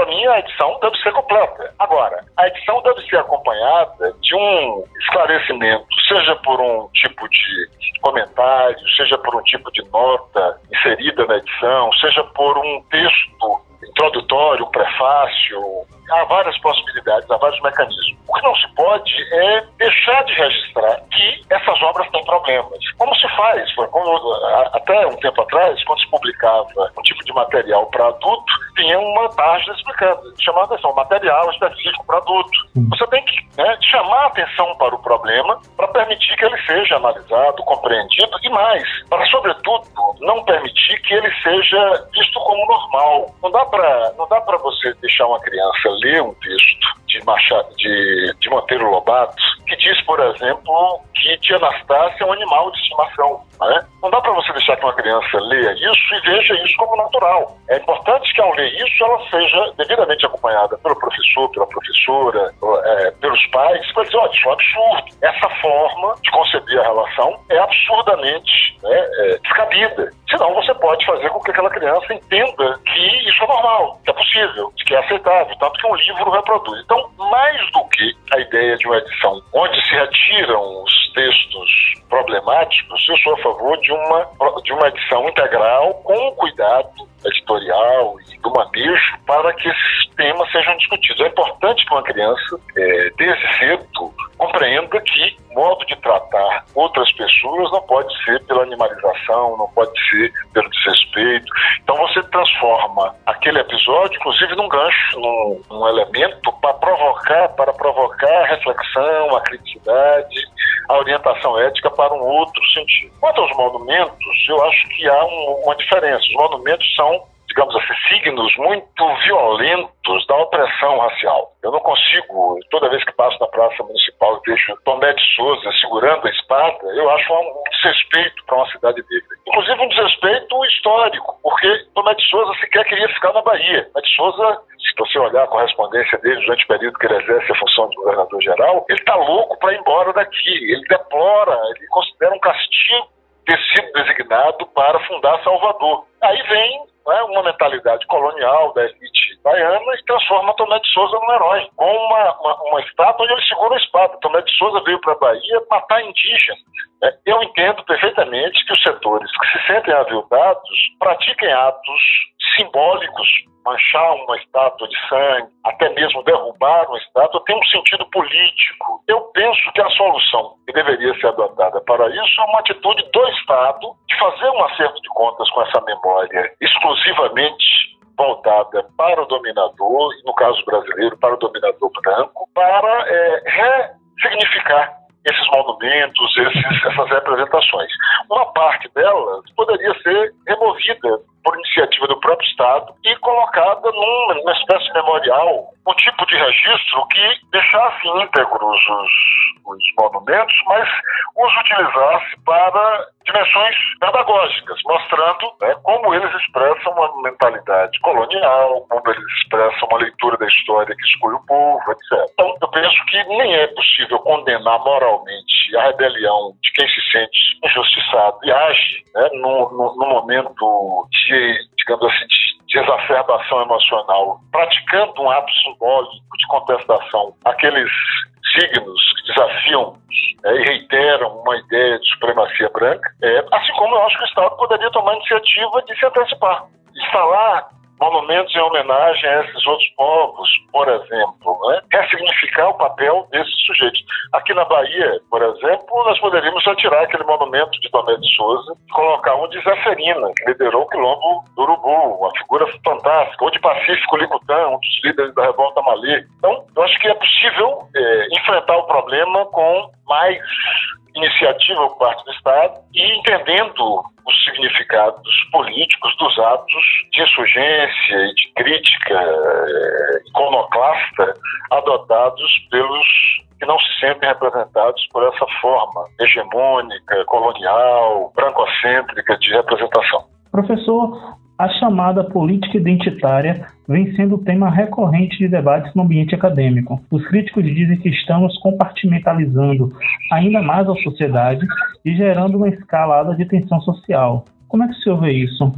Para mim, a edição deve ser completa. Agora, a edição deve ser acompanhada de um esclarecimento, seja por um tipo de comentário, seja por um tipo de nota inserida na edição, seja por um texto introdutório, prefácio, há várias possibilidades, há vários mecanismos. O que não se pode é deixar de registrar que essas obras têm problemas. Como se faz? Como, até um tempo atrás, quando se publicava um tipo de material para adulto, tinha uma página explicando, chamando a atenção, material específico para adulto. Você tem que né, chamar atenção para o problema para permitir que ele seja analisado, compreendido e mais, para, sobretudo, não permitir que ele seja visto como normal. Não dá para não dá para você deixar uma criança ler um texto de Machado, de, de Monteiro Lobato, que diz, por exemplo, que Tia Anastácia é um animal de estimação. Né? Não dá para você deixar que uma criança leia isso e veja isso como natural. É importante que ao ler isso ela seja devidamente acompanhada pelo professor, pela professora, é, pelos pais, para dizer, olha, isso é um absurdo. Essa forma de conceber a relação é absurdamente né, é, descabida. Senão você pode fazer com que aquela criança entenda que isso é normal, que é possível, que é aceitável, tanto que um livro reproduz. Então, mais do que a ideia de uma edição onde se retiram os textos problemáticos, eu sou a favor de uma, de uma edição integral com cuidado editorial e do manejo para que esses temas sejam discutidos. É importante que uma criança, é, desde cedo, compreenda que modo de tratar outras pessoas não pode ser pela animalização, não pode ser pelo desrespeito. Então você transforma aquele episódio, inclusive, num gancho, num, num elemento para provocar, para provocar a reflexão, a criticidade, a orientação ética para um outro sentido. Quanto aos monumentos, eu acho que há um, uma diferença. Os monumentos são digamos assim, signos muito violentos da opressão racial. Eu não consigo, toda vez que passo na Praça Municipal e vejo Tomé de Souza segurando a espada, eu acho um desrespeito para uma cidade negra. Inclusive um desrespeito histórico, porque Tomé de Souza sequer queria ficar na Bahia. Tomé de Souza se você olhar a correspondência dele durante o período que ele exerce a função de governador-geral, ele está louco para ir embora daqui. Ele deplora, ele considera um castigo ter sido designado para fundar Salvador. Aí vem né, uma mentalidade colonial da elite baiana e transforma Tomé de Souza num herói, com uma, uma, uma estátua onde ele segura a espada. Tomé de Souza veio para a Bahia matar indígenas. Né? Eu entendo perfeitamente que os setores que se sentem aviltados pratiquem atos simbólicos manchar uma estátua de sangue, até mesmo derrubar uma estátua, tem um sentido político. Eu penso que a solução que deveria ser adotada para isso é uma atitude do Estado de fazer um acerto de contas com essa memória exclusivamente voltada para o dominador, no caso brasileiro, para o dominador branco, para é, ressignificar esses monumentos, esses, essas representações. Uma parte delas poderia ser removida por iniciativa do próprio Estado e colocada numa espécie de memorial, um tipo de registro que deixasse íntegros os, os monumentos, mas os utilizasse para dimensões pedagógicas, mostrando né, como eles expressam uma mentalidade colonial, como eles expressam uma leitura da história que exclui o povo, etc. Então, eu penso que nem é possível condenar moralmente a rebelião de quem se sente injustiçado e age né, no, momento de, digamos assim, de, de exacerbação emocional, praticando um ato simbólico de contestação aqueles signos que desafiam é, e reiteram uma ideia de supremacia branca, é, assim como eu acho que o Estado poderia tomar a iniciativa de se antecipar, instalar monumentos em homenagem a esses outros povos, por exemplo, né? ressignificar o papel desses sujeitos. Aqui na Bahia, por exemplo, nós poderíamos retirar aquele monumento de Tomé de Souza e colocar um de Zeferina, que liderou o quilombo do Urubu, uma figura fantástica, ou de Pacífico Licutã, um dos líderes da revolta Malê. Então, eu acho que é possível é, enfrentar o problema com mais iniciativa por parte do Estado e entendendo os significados políticos dos atos de insurgência e de crítica eh, iconoclasta adotados pelos que não se sentem representados por essa forma hegemônica, colonial, brancocêntrica de representação. Professor, a chamada política identitária vem sendo tema recorrente de debates no ambiente acadêmico. Os críticos dizem que estamos compartimentalizando ainda mais a sociedade e gerando uma escalada de tensão social. Como é que o senhor vê isso?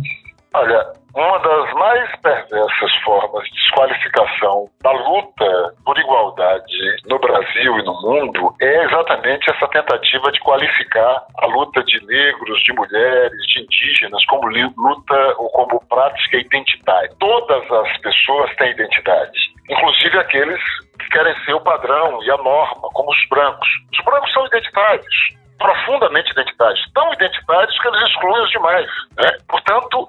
Olha, uma das mais perversas formas de desqualificação da luta por igualdade no Brasil e no mundo é exatamente essa tentativa de qualificar a luta de negros, de mulheres, de indígenas como luta ou como prática identitária. Todas as pessoas têm identidade, inclusive aqueles que querem ser o padrão e a norma, como os brancos. Os brancos são identitários, profundamente identitários, tão identitários que eles excluem os demais. Né? Portanto,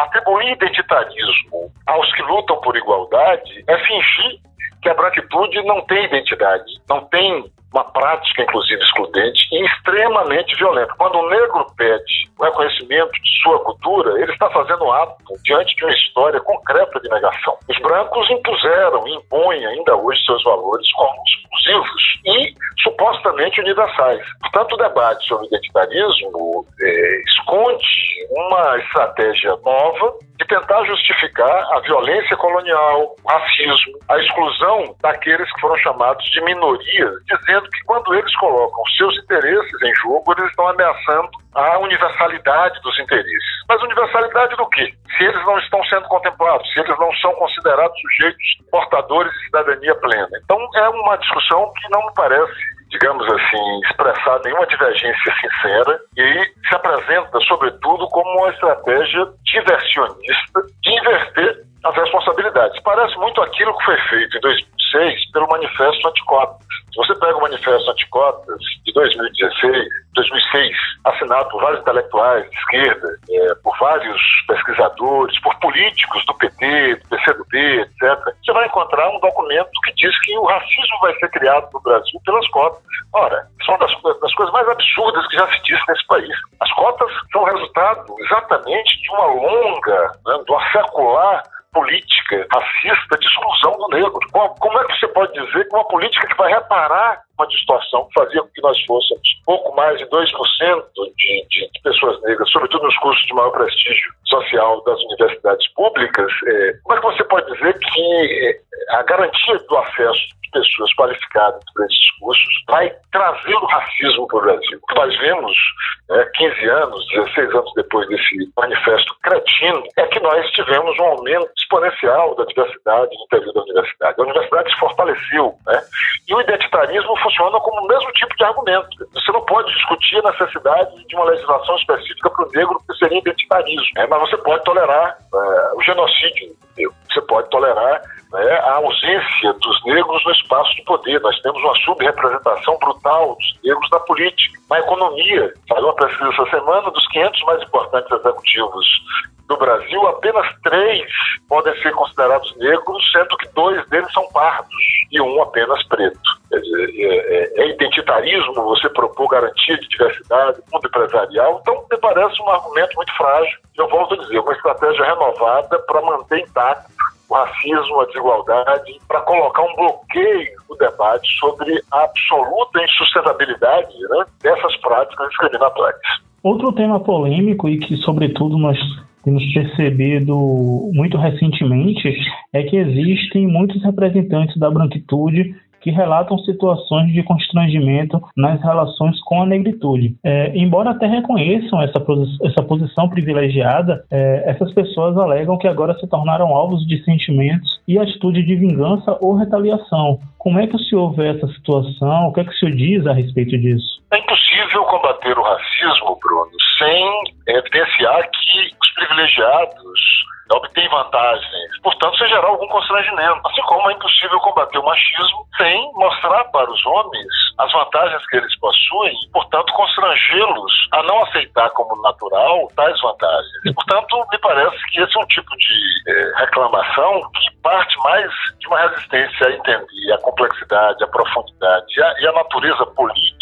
Atribuir identitarismo aos que lutam por igualdade é fingir que a branquitude não tem identidade, não tem uma prática, inclusive, excludente e extremamente violenta. Quando um negro pede o reconhecimento de sua cultura, ele está fazendo um ato diante de uma história concreta de negação. Os brancos impuseram e impõem ainda hoje seus valores como exclusivos e supostamente universais. Portanto, o debate sobre identitarismo é, esconde uma estratégia nova de tentar justificar a violência colonial, o racismo, a exclusão daqueles que foram chamados de minorias, dizendo que quando eles colocam seus interesses em jogo, eles estão ameaçando a universalidade dos interesses. Mas universalidade do quê? Se eles não estão sendo contemplados, se eles não são considerados sujeitos portadores de cidadania plena. Então é uma discussão que não me parece digamos assim, expressar nenhuma divergência sincera e se apresenta, sobretudo, como uma estratégia diversionista de inverter as responsabilidades. Parece muito aquilo que foi feito em 2006 pelo Manifesto Anticotas. Se você pega o Manifesto Anticotas de 2016, 2006, assinado por vários intelectuais de esquerda, é, por vários pesquisadores, por políticos do PT, do PCdoB, etc., você vai encontrar um documento que diz que o racismo vai ser criado no Brasil pelas cotas. Ora, são das, das coisas mais absurdas que já se disse nesse país. As cotas são resultado exatamente de uma longa, né, de uma secular política racista de exclusão do negro. Como é que você pode dizer que uma política que vai reparar uma distorção que fazia com que nós fôssemos pouco mais de 2% de, de, de pessoas negras, sobretudo nos cursos de maior prestígio social das universidades públicas, é, como é que você pode dizer que é, a garantia do acesso de pessoas qualificadas para esses cursos vai trazer o racismo para o Brasil? Nós vemos né, 15 anos, 16 anos depois desse manifesto cretino, é que nós tivemos um aumento exponencial da diversidade no interior da universidade. A universidade se fortaleceu, né? E o identitarismo funciona como o mesmo tipo de argumento. Você não pode discutir a necessidade de uma legislação específica para o negro, que seria identitarismo. Né? Mas você pode tolerar é, o genocídio negro. Você pode tolerar né, a ausência dos negros no espaço de poder. Nós temos uma subrepresentação brutal dos negros na política, na economia. Saiu uma pesquisa essa semana dos 500 mais importantes executivos do Brasil, apenas três podem ser considerados negros, sendo que dois deles são pardos e um apenas preto. É, é, é identitarismo você propor garantia de diversidade, mundo empresarial. Então, me parece um argumento muito frágil. Eu volto a dizer, uma estratégia renovada para manter intacto o racismo, a desigualdade, para colocar um bloqueio no debate sobre a absoluta insustentabilidade né, dessas práticas discriminatórias. Outro tema polêmico e que, sobretudo, nós temos percebido muito recentemente é que existem muitos representantes da branquitude que relatam situações de constrangimento nas relações com a negritude. É, embora até reconheçam essa, posi essa posição privilegiada, é, essas pessoas alegam que agora se tornaram alvos de sentimentos e atitude de vingança ou retaliação. Como é que o senhor vê essa situação? O que é que o senhor diz a respeito disso? É impossível combater o racismo, Bruno, sem evidenciar que os privilegiados obtém vantagens, portanto, sem gerar algum constrangimento. Assim como é impossível combater o machismo sem mostrar para os homens as vantagens que eles possuem portanto, constrangê-los a não aceitar como natural tais vantagens. E, portanto, me parece que esse é um tipo de eh, reclamação que parte mais de uma resistência a entender a complexidade, a profundidade e a, e a natureza política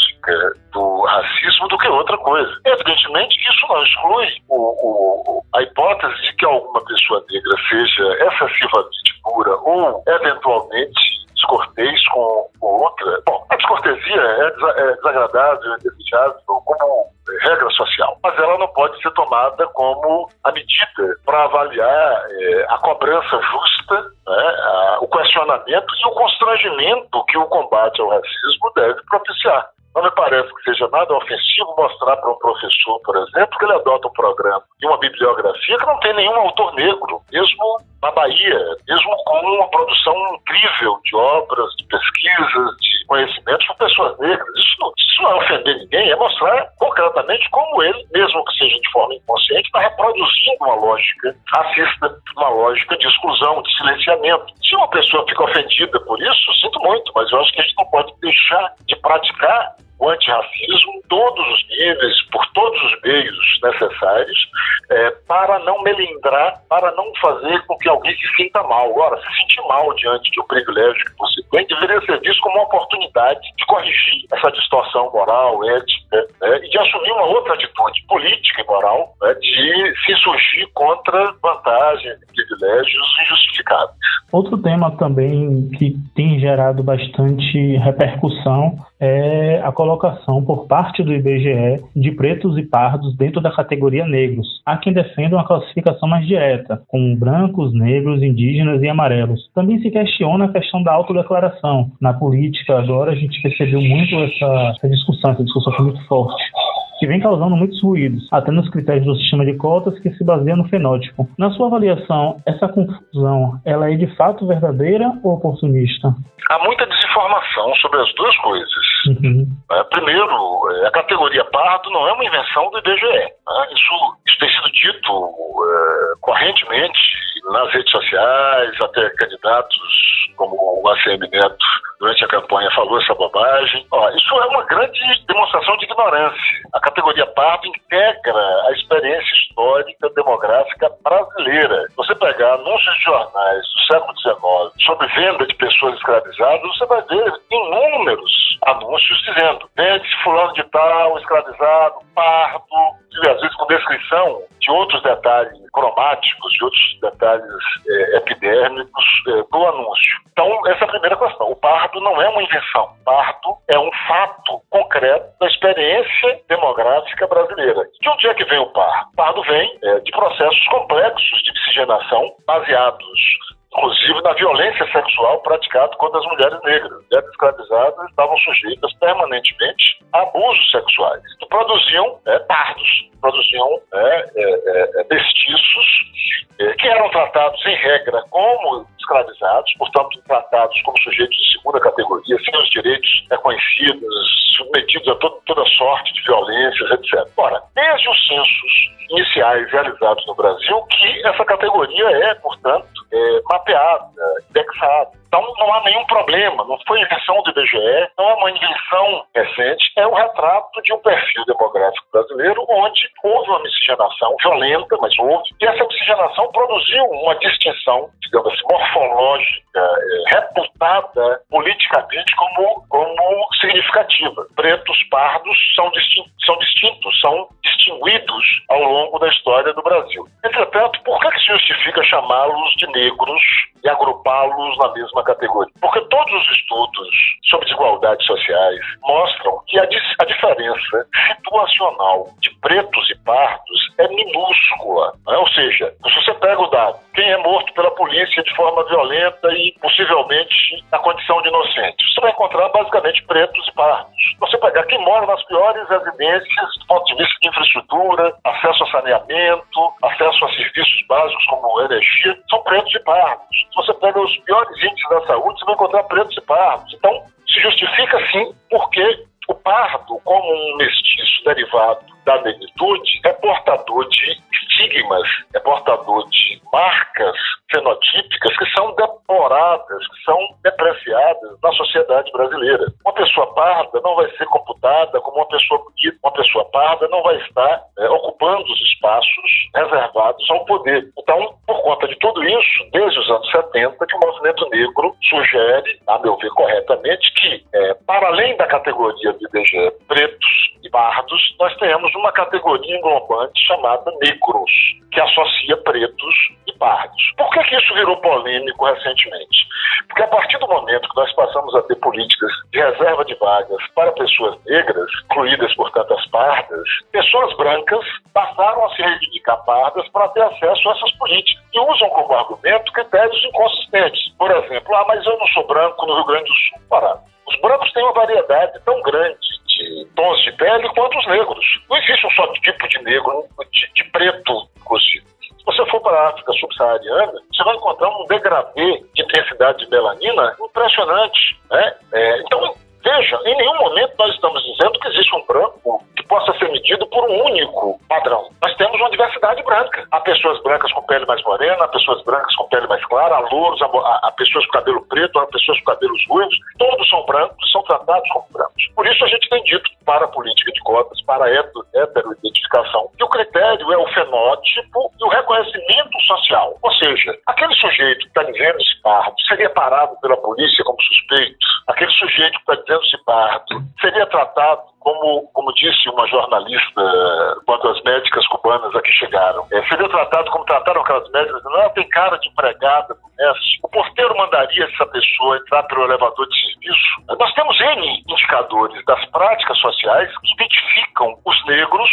do racismo do que outra coisa. Evidentemente que isso não exclui o, o, a hipótese de que alguma pessoa negra seja excessivamente dura ou, eventualmente, descortês com, com outra. Bom, a descortesia é, é desagradável, é desejável como regra social, mas ela não pode ser tomada como a medida para avaliar é, a cobrança justa, né, a, o questionamento e o constrangimento que o combate ao racismo deve propiciar. Não me parece que seja nada ofensivo mostrar para um professor, por exemplo, que ele adota um programa e uma bibliografia que não tem nenhum autor negro, mesmo na Bahia, mesmo com uma produção incrível de obras, de pesquisas, de conhecimentos por pessoas negras. Isso não, isso não é ofender ninguém, é mostrar concretamente como ele, mesmo que seja de forma inconsciente, está reproduzindo uma lógica racista, uma lógica de exclusão, de silenciamento. Se uma pessoa fica ofendida por isso, sinto muito, mas eu acho que a gente não pode deixar de praticar o antirracismo em todos os níveis, por todos os meios necessários, é, para não melindrar, para não fazer com que alguém se sinta mal. Agora, se sentir mal diante de um privilégio que você tem, deveria ser visto como uma oportunidade de corrigir essa distorção moral, ética, né, e de assumir uma outra atitude política e moral né, de se insurgir contra vantagens e privilégios injustificados. Outro tema também que tem gerado bastante repercussão é a colocação por parte do IBGE de pretos e pardos dentro da categoria negros. Há quem defenda uma classificação mais direta, com brancos, negros, indígenas e amarelos. Também se questiona a questão da autodeclaração. Na política, agora, a gente percebeu muito essa, essa discussão, essa discussão foi muito forte que vem causando muitos ruídos, até nos critérios do sistema de cotas que se baseia no fenótipo. Na sua avaliação, essa confusão, ela é de fato verdadeira ou oportunista? Há muita desinformação sobre as duas coisas. Uhum. É, primeiro, é, a categoria pardo não é uma invenção do IBGE. Né? Isso, isso tem sido dito é, correntemente nas redes sociais, até candidatos como o ACM Neto durante a campanha falou essa bobagem. Ó, isso é uma grande demonstração de ignorância. A categoria pardo integra a experiência histórica demográfica brasileira. Você pegar anúncios de jornais do século XIX sobre venda de pessoas escravizadas, você vai ver inúmeros anúncios dizendo vende-se fulano de tal, escravizado, pardo, e às vezes com descrição de outros detalhes cromáticos, de outros detalhes é, epidérmicos é, do anúncio. Então, essa é a primeira questão. O pardo não é uma invenção. O pardo é um fato concreto da experiência demográfica brasileira. De onde é que vem o pardo? O pardo vem é, de processos complexos de miscigenação baseados inclusive na violência sexual praticada contra as mulheres negras. Mulheres escravizadas estavam sujeitas permanentemente a abusos sexuais, que produziam é, produziam é, é, é mestiços, é, que eram tratados, em regra, como escravizados, portanto, tratados como sujeitos de segunda categoria, sem os direitos reconhecidos, submetidos a todo, toda sorte de violências, etc. Ora, desde os censos iniciais realizados no Brasil, que essa categoria é, portanto, é, mapeada, indexada. Então não há nenhum problema, não foi invenção do IBGE, não é uma invenção recente, é um retrato de um perfil demográfico brasileiro onde houve uma miscigenação violenta, mas houve, e essa miscigenação produziu uma distinção, digamos assim, morfológica, é, reputada politicamente como, como significativa. Pretos, pardos são distintos, são distintos, são distinguidos ao longo da história do Brasil. Entretanto, por que, que se justifica chamá-los de negros e agrupá-los na mesma categoria? Porque todos os estudos sobre desigualdades sociais mostram que a, a diferença situacional de pretos e pardos é minúscula. Né? Ou seja, se você pega o dado, quem é morto pela polícia de forma violenta e possivelmente na condição de inocente, você vai encontrar basicamente pretos e pardos. Você pegar quem mora nas piores residências do ponto de vista de infraestrutura, acesso a saneamento, acesso a serviços básicos como energia, são pretos e pardos. Se você pega os piores índices da saúde, você vai encontrar pretos e pardos. Então, se justifica sim porque o pardo, como um mestiço derivado da negritude, é portador de estigmas, é portador de marcas fenotípicas que são deploradas, que são depreciadas na sociedade brasileira. Uma pessoa parda não vai ser computada como uma pessoa bonita, uma pessoa parda não vai estar é, ocupando os espaços reservados ao poder. Então, por conta de tudo isso, desde os anos 70, que o movimento negro sugere, a meu ver corretamente, que, é, para além da categoria do IBGE pretos e pardos, nós temos uma categoria englobante chamada negros, que associa pretos e pardos. Por que, que isso virou polêmico recentemente? Porque a partir do momento que nós passamos a ter políticas de reserva de vagas para pessoas negras, incluídas, portanto, as pardas, pessoas brancas passaram a se reivindicar pardas para ter acesso a essas políticas e usam como argumento critérios inconsistentes. Por exemplo, ah, mas eu não sou branco no Rio Grande do Sul. Ora, os brancos têm uma variedade tão grande de tons de pele quanto os negros. Não existe um só tipo de negro, de, de preto, inclusive. Se você for para a África subsaariana, você vai encontrar um degradê de intensidade de melanina impressionante. Né? É, então, veja, em nenhum momento nós estamos dizendo que existe um branco que possa ser medido por um único padrão. Nós temos uma diversidade branca. Há pessoas brancas com pele mais morena, há pessoas brancas com pele mais clara, há louros, há, há pessoas com cabelo preto há pessoas com cabelos ruivos, todos são brancos, são tratados como brancos. Por isso a gente tem dito para a política de cotas, para a heteroidentificação, que o critério é o fenótipo e o reconhecimento social. Ou seja, aquele sujeito que está dizendo se pardo seria parado pela polícia como suspeito, aquele sujeito que está se pardo seria tratado como, como disse uma jornalista quando as médicas cubanas aqui chegaram, é, seria tratado como trataram aquelas médicas, não, tem cara de empregada, o porteiro mandaria essa pessoa entrar pelo elevador de serviço. Nós temos N indicadores das práticas sociais que identificam os negros,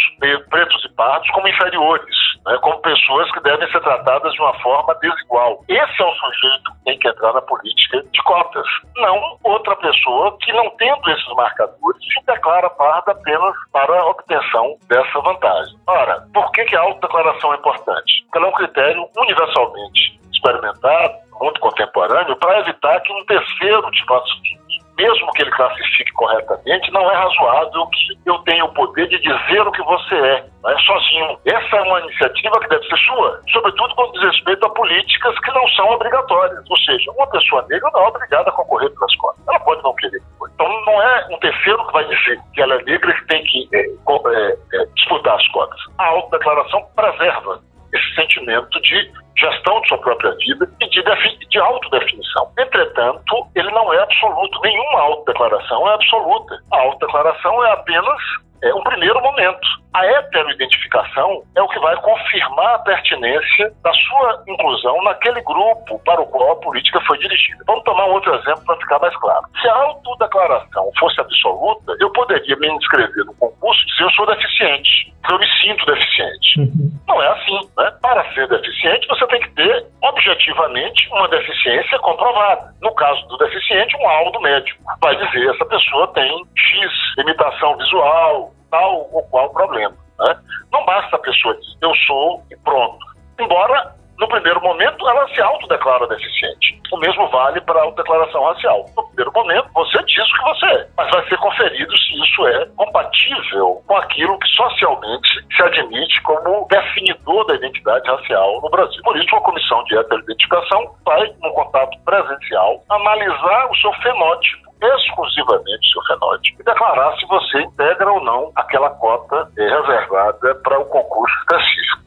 pretos e pardos como inferiores, né, como pessoas que devem ser tratadas de uma forma desigual. Esse é o sujeito que tem que entrar na política de cotas, não outra pessoa que, não tendo esses marcadores, se declara apenas para a obtenção dessa vantagem. Ora, por que, que a autodeclaração é importante? Porque ela é um critério universalmente experimentado, muito contemporâneo, para evitar que um terceiro te classifique mesmo que ele classifique corretamente, não é razoável que eu tenha o poder de dizer o que você é, é sozinho. Essa é uma iniciativa que deve ser sua, sobretudo quando diz respeito a políticas que não são obrigatórias. Ou seja, uma pessoa negra não é obrigada a concorrer pelas cotas. Ela pode não querer. Então não é um terceiro que vai dizer que ela é negra que tem que é, é, é, disputar as cotas. A autodeclaração preserva esse sentimento de gestão de sua própria vida e de, de autodefinição. Entretanto, ele não é absoluto. Nenhuma autodeclaração é absoluta. A autodeclaração é apenas é um primeiro momento. A heteroidentificação é o que vai confirmar a pertinência da sua inclusão naquele grupo para o qual a política foi dirigida. Vamos tomar um outro exemplo para ficar mais claro. Se a autodeclaração fosse absoluta, eu poderia me inscrever no concurso e dizer eu sou deficiente, eu me sinto deficiente. Uhum. Não é assim. Né? Para ser deficiente, você tem que ter objetivamente uma deficiência comprovada. No caso do deficiente, um laudo médico vai dizer essa pessoa tem X limitação visual, tal ou qual problema. Né? Não basta a pessoa dizer eu sou e pronto. Embora no primeiro momento, ela se autodeclara deficiente. O mesmo vale para a autodeclaração racial. No primeiro momento, você diz o que você é, mas vai ser conferido se isso é compatível com aquilo que socialmente se admite como definidor da identidade racial no Brasil. Por isso, uma comissão de heteroidentificação vai, num contato presencial, analisar o seu fenótipo exclusivamente seu fenótipo e declarar se você integra ou não aquela cota eh, reservada para o concurso.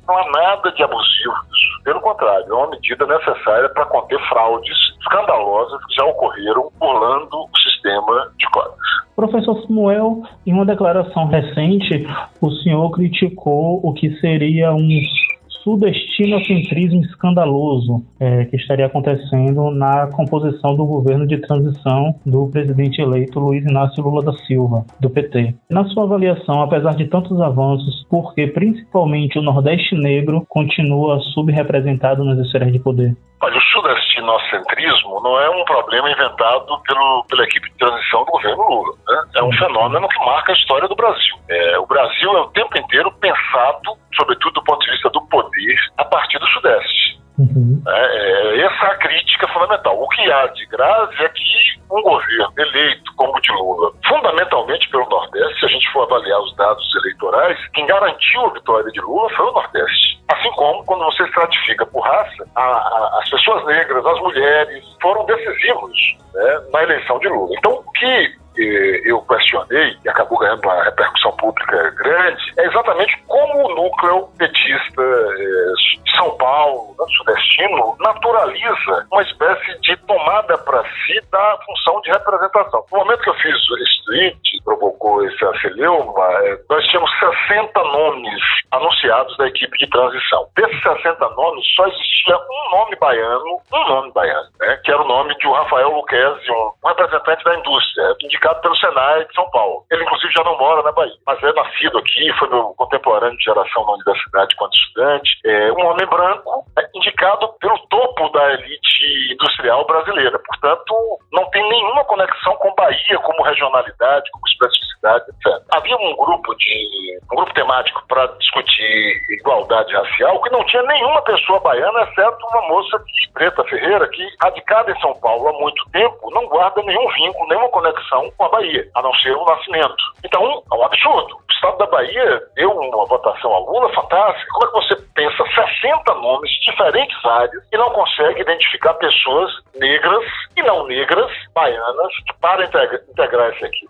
Não há nada de abusivo nisso. Pelo contrário, é uma medida necessária para conter fraudes escandalosas que já ocorreram burlando o sistema de cotas. Professor Samuel, em uma declaração recente, o senhor criticou o que seria um sudestinocentrismo escandaloso é, que estaria acontecendo na composição do governo de transição do presidente eleito Luiz Inácio Lula da Silva, do PT. Na sua avaliação, apesar de tantos avanços, por que principalmente o Nordeste negro continua subrepresentado nas esferas de poder? Olha, o sudestinocentrismo não é um problema inventado pelo, pela equipe de transição do governo Lula. Né? É um fenômeno que marca a história do Brasil. É, o Brasil é o tempo inteiro pensado, sobretudo do ponto de vista do poder, a partir do Sudeste. Uhum. É, é, essa é a crítica fundamental. O que há de grave é que um governo eleito como o de Lula, fundamentalmente pelo Nordeste, se a gente for avaliar os dados eleitorais, quem garantiu a vitória de Lula foi o Nordeste. Assim como, quando você estratifica por raça, a, a, as pessoas negras, as mulheres, foram decisivos né, na eleição de Lula. Então, o que eu questionei e acabou ganhando uma repercussão pública grande é exatamente como o núcleo petista eh, de São Paulo, né, sudestino, naturaliza uma espécie de tomada para si da função de representação. No momento que eu fiz esse tweet, provocou esse aceleuma, eh, nós tínhamos 60 nomes anunciados da equipe de transição. Desses 60 nomes, só existia um nome baiano, um nome baiano, né, que era o nome de Rafael Luquezzi, um representante da indústria, indicado pelo Senai de São Paulo. Ele, inclusive, já não mora na Bahia, mas é nascido aqui, foi meu contemporâneo de geração na universidade quando estudante. É um homem branco, é, indicado pelo topo da elite industrial brasileira. Portanto, não tem nenhuma conexão com Bahia como regionalidade, como especificidade, etc. Havia um grupo de um grupo temático para discutir igualdade racial que não tinha nenhuma pessoa baiana, exceto uma moça de Preta Ferreira, que, radicada em São Paulo há muito tempo, não guarda nenhum vínculo, nenhuma conexão com a Bahia, a não ser o nascimento. Então, é um absurdo Estado da Bahia deu uma votação a Lula fantástica. Como é que você pensa 60 nomes, diferentes áreas, e não consegue identificar pessoas negras e não negras, baianas, para integrar essa equipe?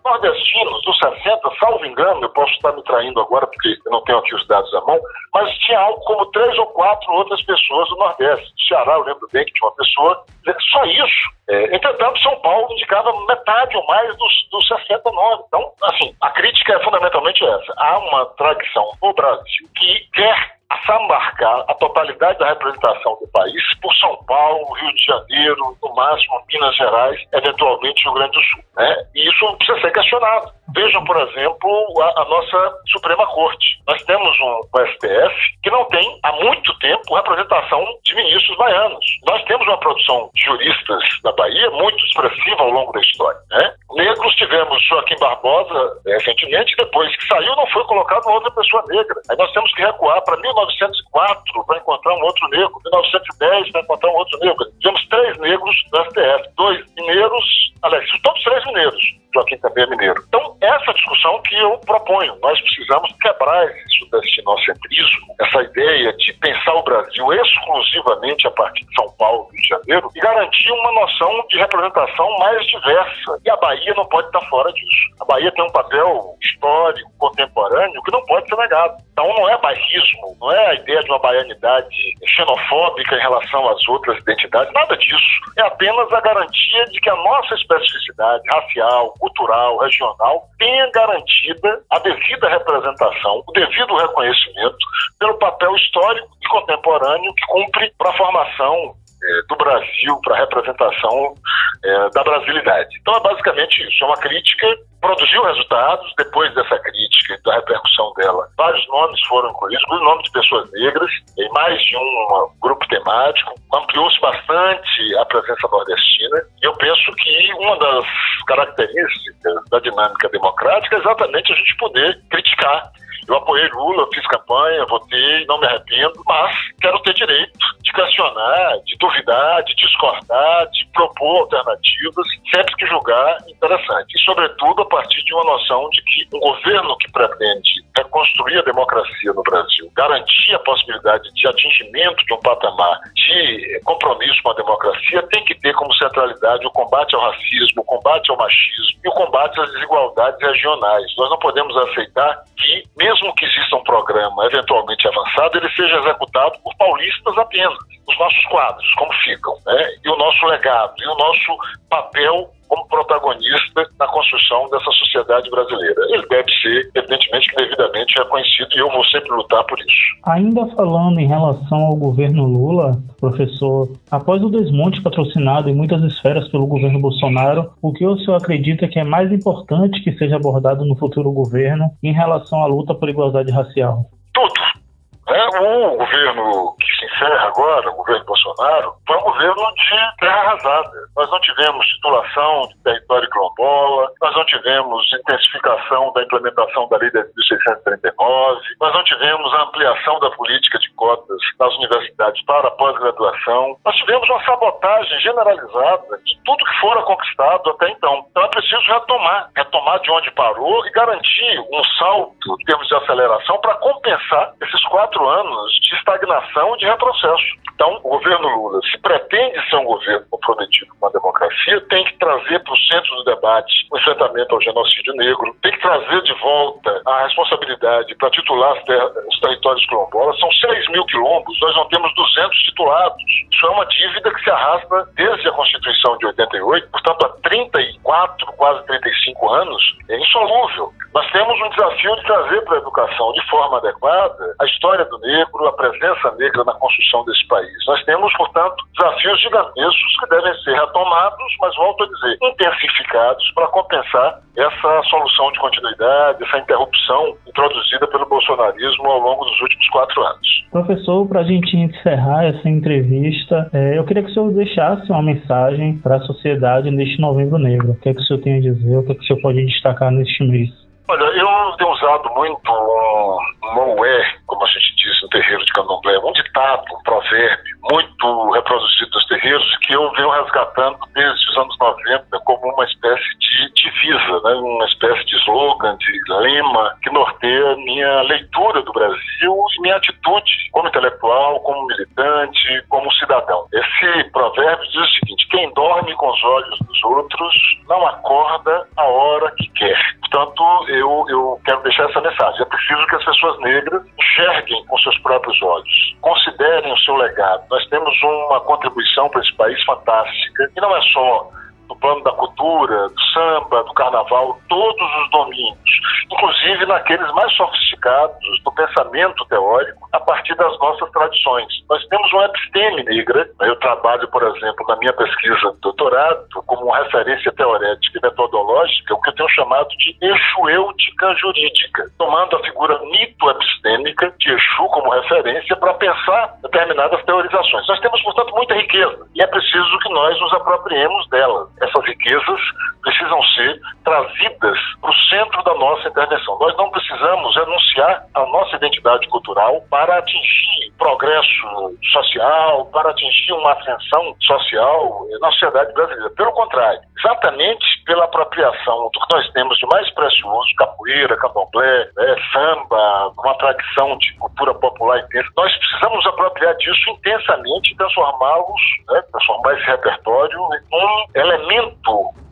Dos 60, salvo engano, eu posso estar me traindo agora porque eu não tenho aqui os dados à mão, mas tinha algo como três ou quatro outras pessoas do Nordeste. Ceará, eu lembro bem que tinha uma pessoa, só isso. É, entretanto, São Paulo indicava metade ou mais dos, dos 69. Então, assim, a crítica é fundamentalmente essa. Há uma tradição no Brasil que quer assambarcar a totalidade da representação do país por São Paulo, Rio de Janeiro, no máximo Minas Gerais, eventualmente Rio Grande do Sul. Né? E isso precisa ser questionado. Vejam, por exemplo, a, a, nossa Suprema Corte. Nós temos um, um STF que não tem, há muito tempo, representação de ministros baianos. Nós temos uma produção de juristas da Bahia muito expressiva ao longo da história. Né? Negros tivemos Joaquim Barbosa recentemente, depois que saiu, não foi colocado outra pessoa negra. Aí nós temos que recuar para 1904 para encontrar um outro negro, 1910 para encontrar um outro negro. Tivemos três negros no STF, dois mineiros, aliás, todos três mineiros. Joaquim também é mineiro. Então, essa discussão que eu proponho. Nós precisamos quebrar esse sudestinocentrismo, essa ideia de pensar o Brasil exclusivamente a partir de São Paulo, de Janeiro, e garantir uma noção de representação mais diversa. E a Bahia não pode estar fora disso. A Bahia tem um papel histórico, contemporâneo, que não pode ser negado. Então, não é bairrismo, não é a ideia de uma baianidade xenofóbica em relação às outras identidades, nada disso. É apenas a garantia de que a nossa especificidade racial, cultural, regional tenha garantida a devida representação, o devido reconhecimento pelo papel histórico e contemporâneo que cumpre para a formação é, do Brasil, para a representação é, da brasilidade. Então é basicamente isso, é uma crítica, produziu resultados, depois dessa crítica da repercussão dela, vários nomes foram incluídos, o nome de pessoas negras, em mais de um grupo temático, ampliou-se bastante a presença nordestina, e eu penso que uma das características da dinâmica democrática é exatamente a gente poder criticar eu apoiei Lula, fiz campanha, votei, não me arrependo, mas quero ter direito de questionar, de duvidar, de discordar, de propor alternativas, sempre que julgar interessante. E, sobretudo, a partir de uma noção de que um governo que pretende reconstruir a democracia no Brasil, garantir a possibilidade de atingimento de um patamar de compromisso com a democracia, tem que ter como centralidade o combate ao racismo, o combate ao machismo e o combate às desigualdades regionais. Nós não podemos aceitar que, mesmo que exista um programa eventualmente avançado, ele seja executado por paulistas apenas. Os nossos quadros, como ficam, né? e o nosso legado, e o nosso papel como protagonista na construção dessa sociedade brasileira. Ele deve ser, evidentemente, devidamente reconhecido e eu vou sempre lutar por isso. Ainda falando em relação ao governo Lula, professor, após o desmonte patrocinado em muitas esferas pelo governo Bolsonaro, o que o senhor acredita que é mais importante que seja abordado no futuro governo em relação à luta por igualdade racial? Tudo. É, o governo que se encerra agora, o governo Bolsonaro, foi um governo de terra arrasada. Nós não tivemos titulação de território quilombola, nós não tivemos intensificação da implementação da Lei de 1639, nós não tivemos a ampliação da política de cotas nas universidades para pós-graduação. Nós tivemos uma sabotagem generalizada de tudo que fora conquistado até então. Então é preciso retomar, retomar de onde parou e garantir um salto em termos de aceleração para compensar esses quatro anos de estagnação e de retrocesso. Então, o governo Lula, se pretende ser um governo comprometido com a democracia, tem que trazer para o centro do debate o enfrentamento ao genocídio negro, tem que trazer de volta a responsabilidade para titular os territórios quilombolas. São 6 mil quilombos, nós não temos 200 titulados. Isso é uma dívida que se arrasta desde a Constituição de 88, portanto, há 34, quase 35 anos, é insolúvel. Nós temos um desafio de trazer para a educação de forma adequada a história do negro, a presença negra na construção desse país. Nós temos, portanto, desafios gigantescos que devem ser retomados, mas volto a dizer, intensificados para compensar essa solução de continuidade, essa interrupção introduzida pelo bolsonarismo ao longo dos últimos quatro anos. Professor, para a gente encerrar essa entrevista, é, eu queria que o senhor deixasse uma mensagem para a sociedade neste Novembro Negro. O que é que o senhor tem a dizer? O que é que o senhor pode destacar neste mês? Olha, eu tenho usado muito um moué, como a gente diz no terreiro de candomblé, um ditado, um provérbio, muito reproduzido nos terreiros, que eu venho resgatando desde os anos 90 como uma espécie de divisa, né? uma espécie de slogan, de lema, que norteia minha leitura do Brasil e minha atitude como intelectual, como militante, como cidadão. Esse provérbio diz o seguinte: quem dorme com os olhos dos outros não acorda a hora que quer. Portanto, eu, eu quero deixar essa mensagem. É preciso que as pessoas negras enxerguem com seus próprios olhos, considerem o seu legado. Nós temos uma contribuição para esse país fantástica, e não é só do plano da cultura, do samba, do carnaval, todos os domínios, inclusive naqueles mais sofisticados do pensamento teórico, a partir das nossas tradições. Nós temos uma episteme negra, eu trabalho, por exemplo, na minha pesquisa de doutorado, como referência teorética e metodológica, o que eu tenho chamado de exuêutica jurídica, tomando a figura mito-epistêmica de Exu como referência para pensar determinadas teorizações. Nós temos, portanto, muita riqueza e é preciso que nós nos apropriemos dela essas riquezas precisam ser trazidas para o centro da nossa intervenção. Nós não precisamos renunciar à nossa identidade cultural para atingir progresso social, para atingir uma ascensão social na sociedade brasileira. Pelo contrário, exatamente pela apropriação do que nós temos de mais precioso, capoeira, candomblé, né, samba, uma tradição de cultura popular intensa, nós precisamos apropriar disso intensamente e transformá-los, né, transformar esse repertório em um elemento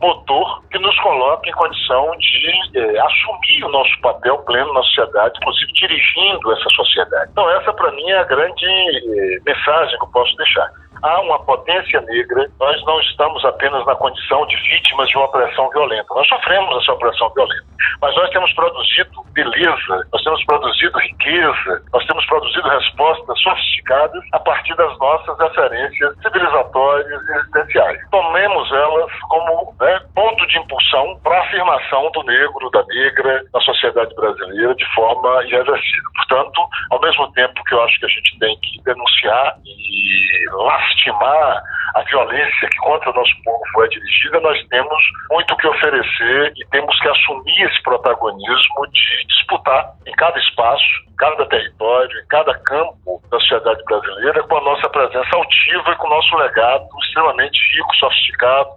motor que nos coloca em condição de é, assumir o nosso papel pleno na sociedade, inclusive dirigindo essa sociedade. Então, essa para mim é a grande é, mensagem que eu posso deixar há uma potência negra, nós não estamos apenas na condição de vítimas de uma opressão violenta. Nós sofremos essa opressão violenta, mas nós temos produzido beleza, nós temos produzido riqueza, nós temos produzido respostas sofisticadas a partir das nossas referências civilizatórias e existenciais. Tomemos elas como né, ponto de impulsão para a afirmação do negro, da negra na sociedade brasileira de forma irreversível. Portanto, ao mesmo tempo que eu acho que a gente tem que denunciar e lastimar a violência que contra o nosso povo é dirigida, nós temos muito que oferecer e temos que assumir esse protagonismo de disputar em cada espaço, em cada território, em cada campo da sociedade brasileira com a nossa presença altiva e com o nosso legado extremamente rico, sofisticado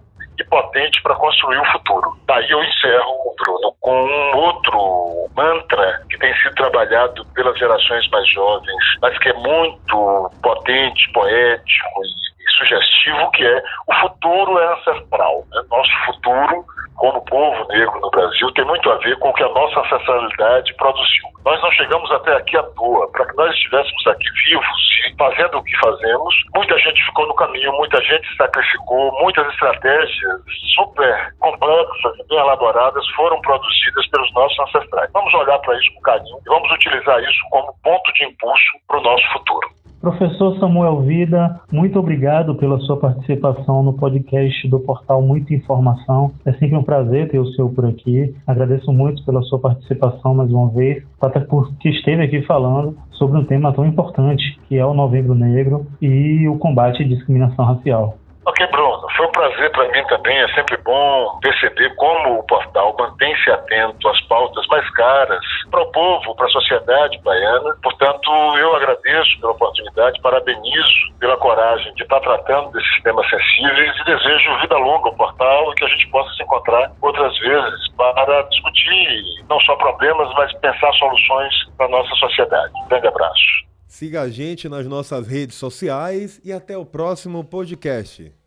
potente para construir o futuro. Daí eu encerro, Bruno, com um outro mantra que tem sido trabalhado pelas gerações mais jovens, mas que é muito potente, poético e sugestivo que é o futuro é ancestral. Né? Nosso futuro, como povo negro no Brasil, tem muito a ver com o que a nossa ancestralidade produziu. Nós não chegamos até aqui à toa. Para que nós estivéssemos aqui vivos e fazendo o que fazemos, muita gente ficou no caminho, muita gente sacrificou, muitas estratégias super complexas e bem elaboradas foram produzidas pelos nossos ancestrais. Vamos olhar para isso com carinho e vamos utilizar isso como ponto de impulso para o nosso futuro. Professor Samuel Vida, muito obrigado pela sua participação no podcast do portal Muita Informação. É sempre um prazer ter o senhor por aqui. Agradeço muito pela sua participação mais uma vez, até porque esteve aqui falando sobre um tema tão importante que é o Novembro Negro e o combate à discriminação racial. Ok, Bruno, foi um prazer para mim também. É sempre bom perceber como o portal mantém-se atento às pautas mais caras para o povo, para a sociedade baiana. Portanto, eu agradeço pela oportunidade, parabenizo pela coragem de estar tratando desses temas sensíveis e desejo vida longa ao portal e que a gente possa se encontrar outras vezes para discutir não só problemas, mas pensar soluções para a nossa sociedade. Um grande abraço. Siga a gente nas nossas redes sociais e até o próximo podcast.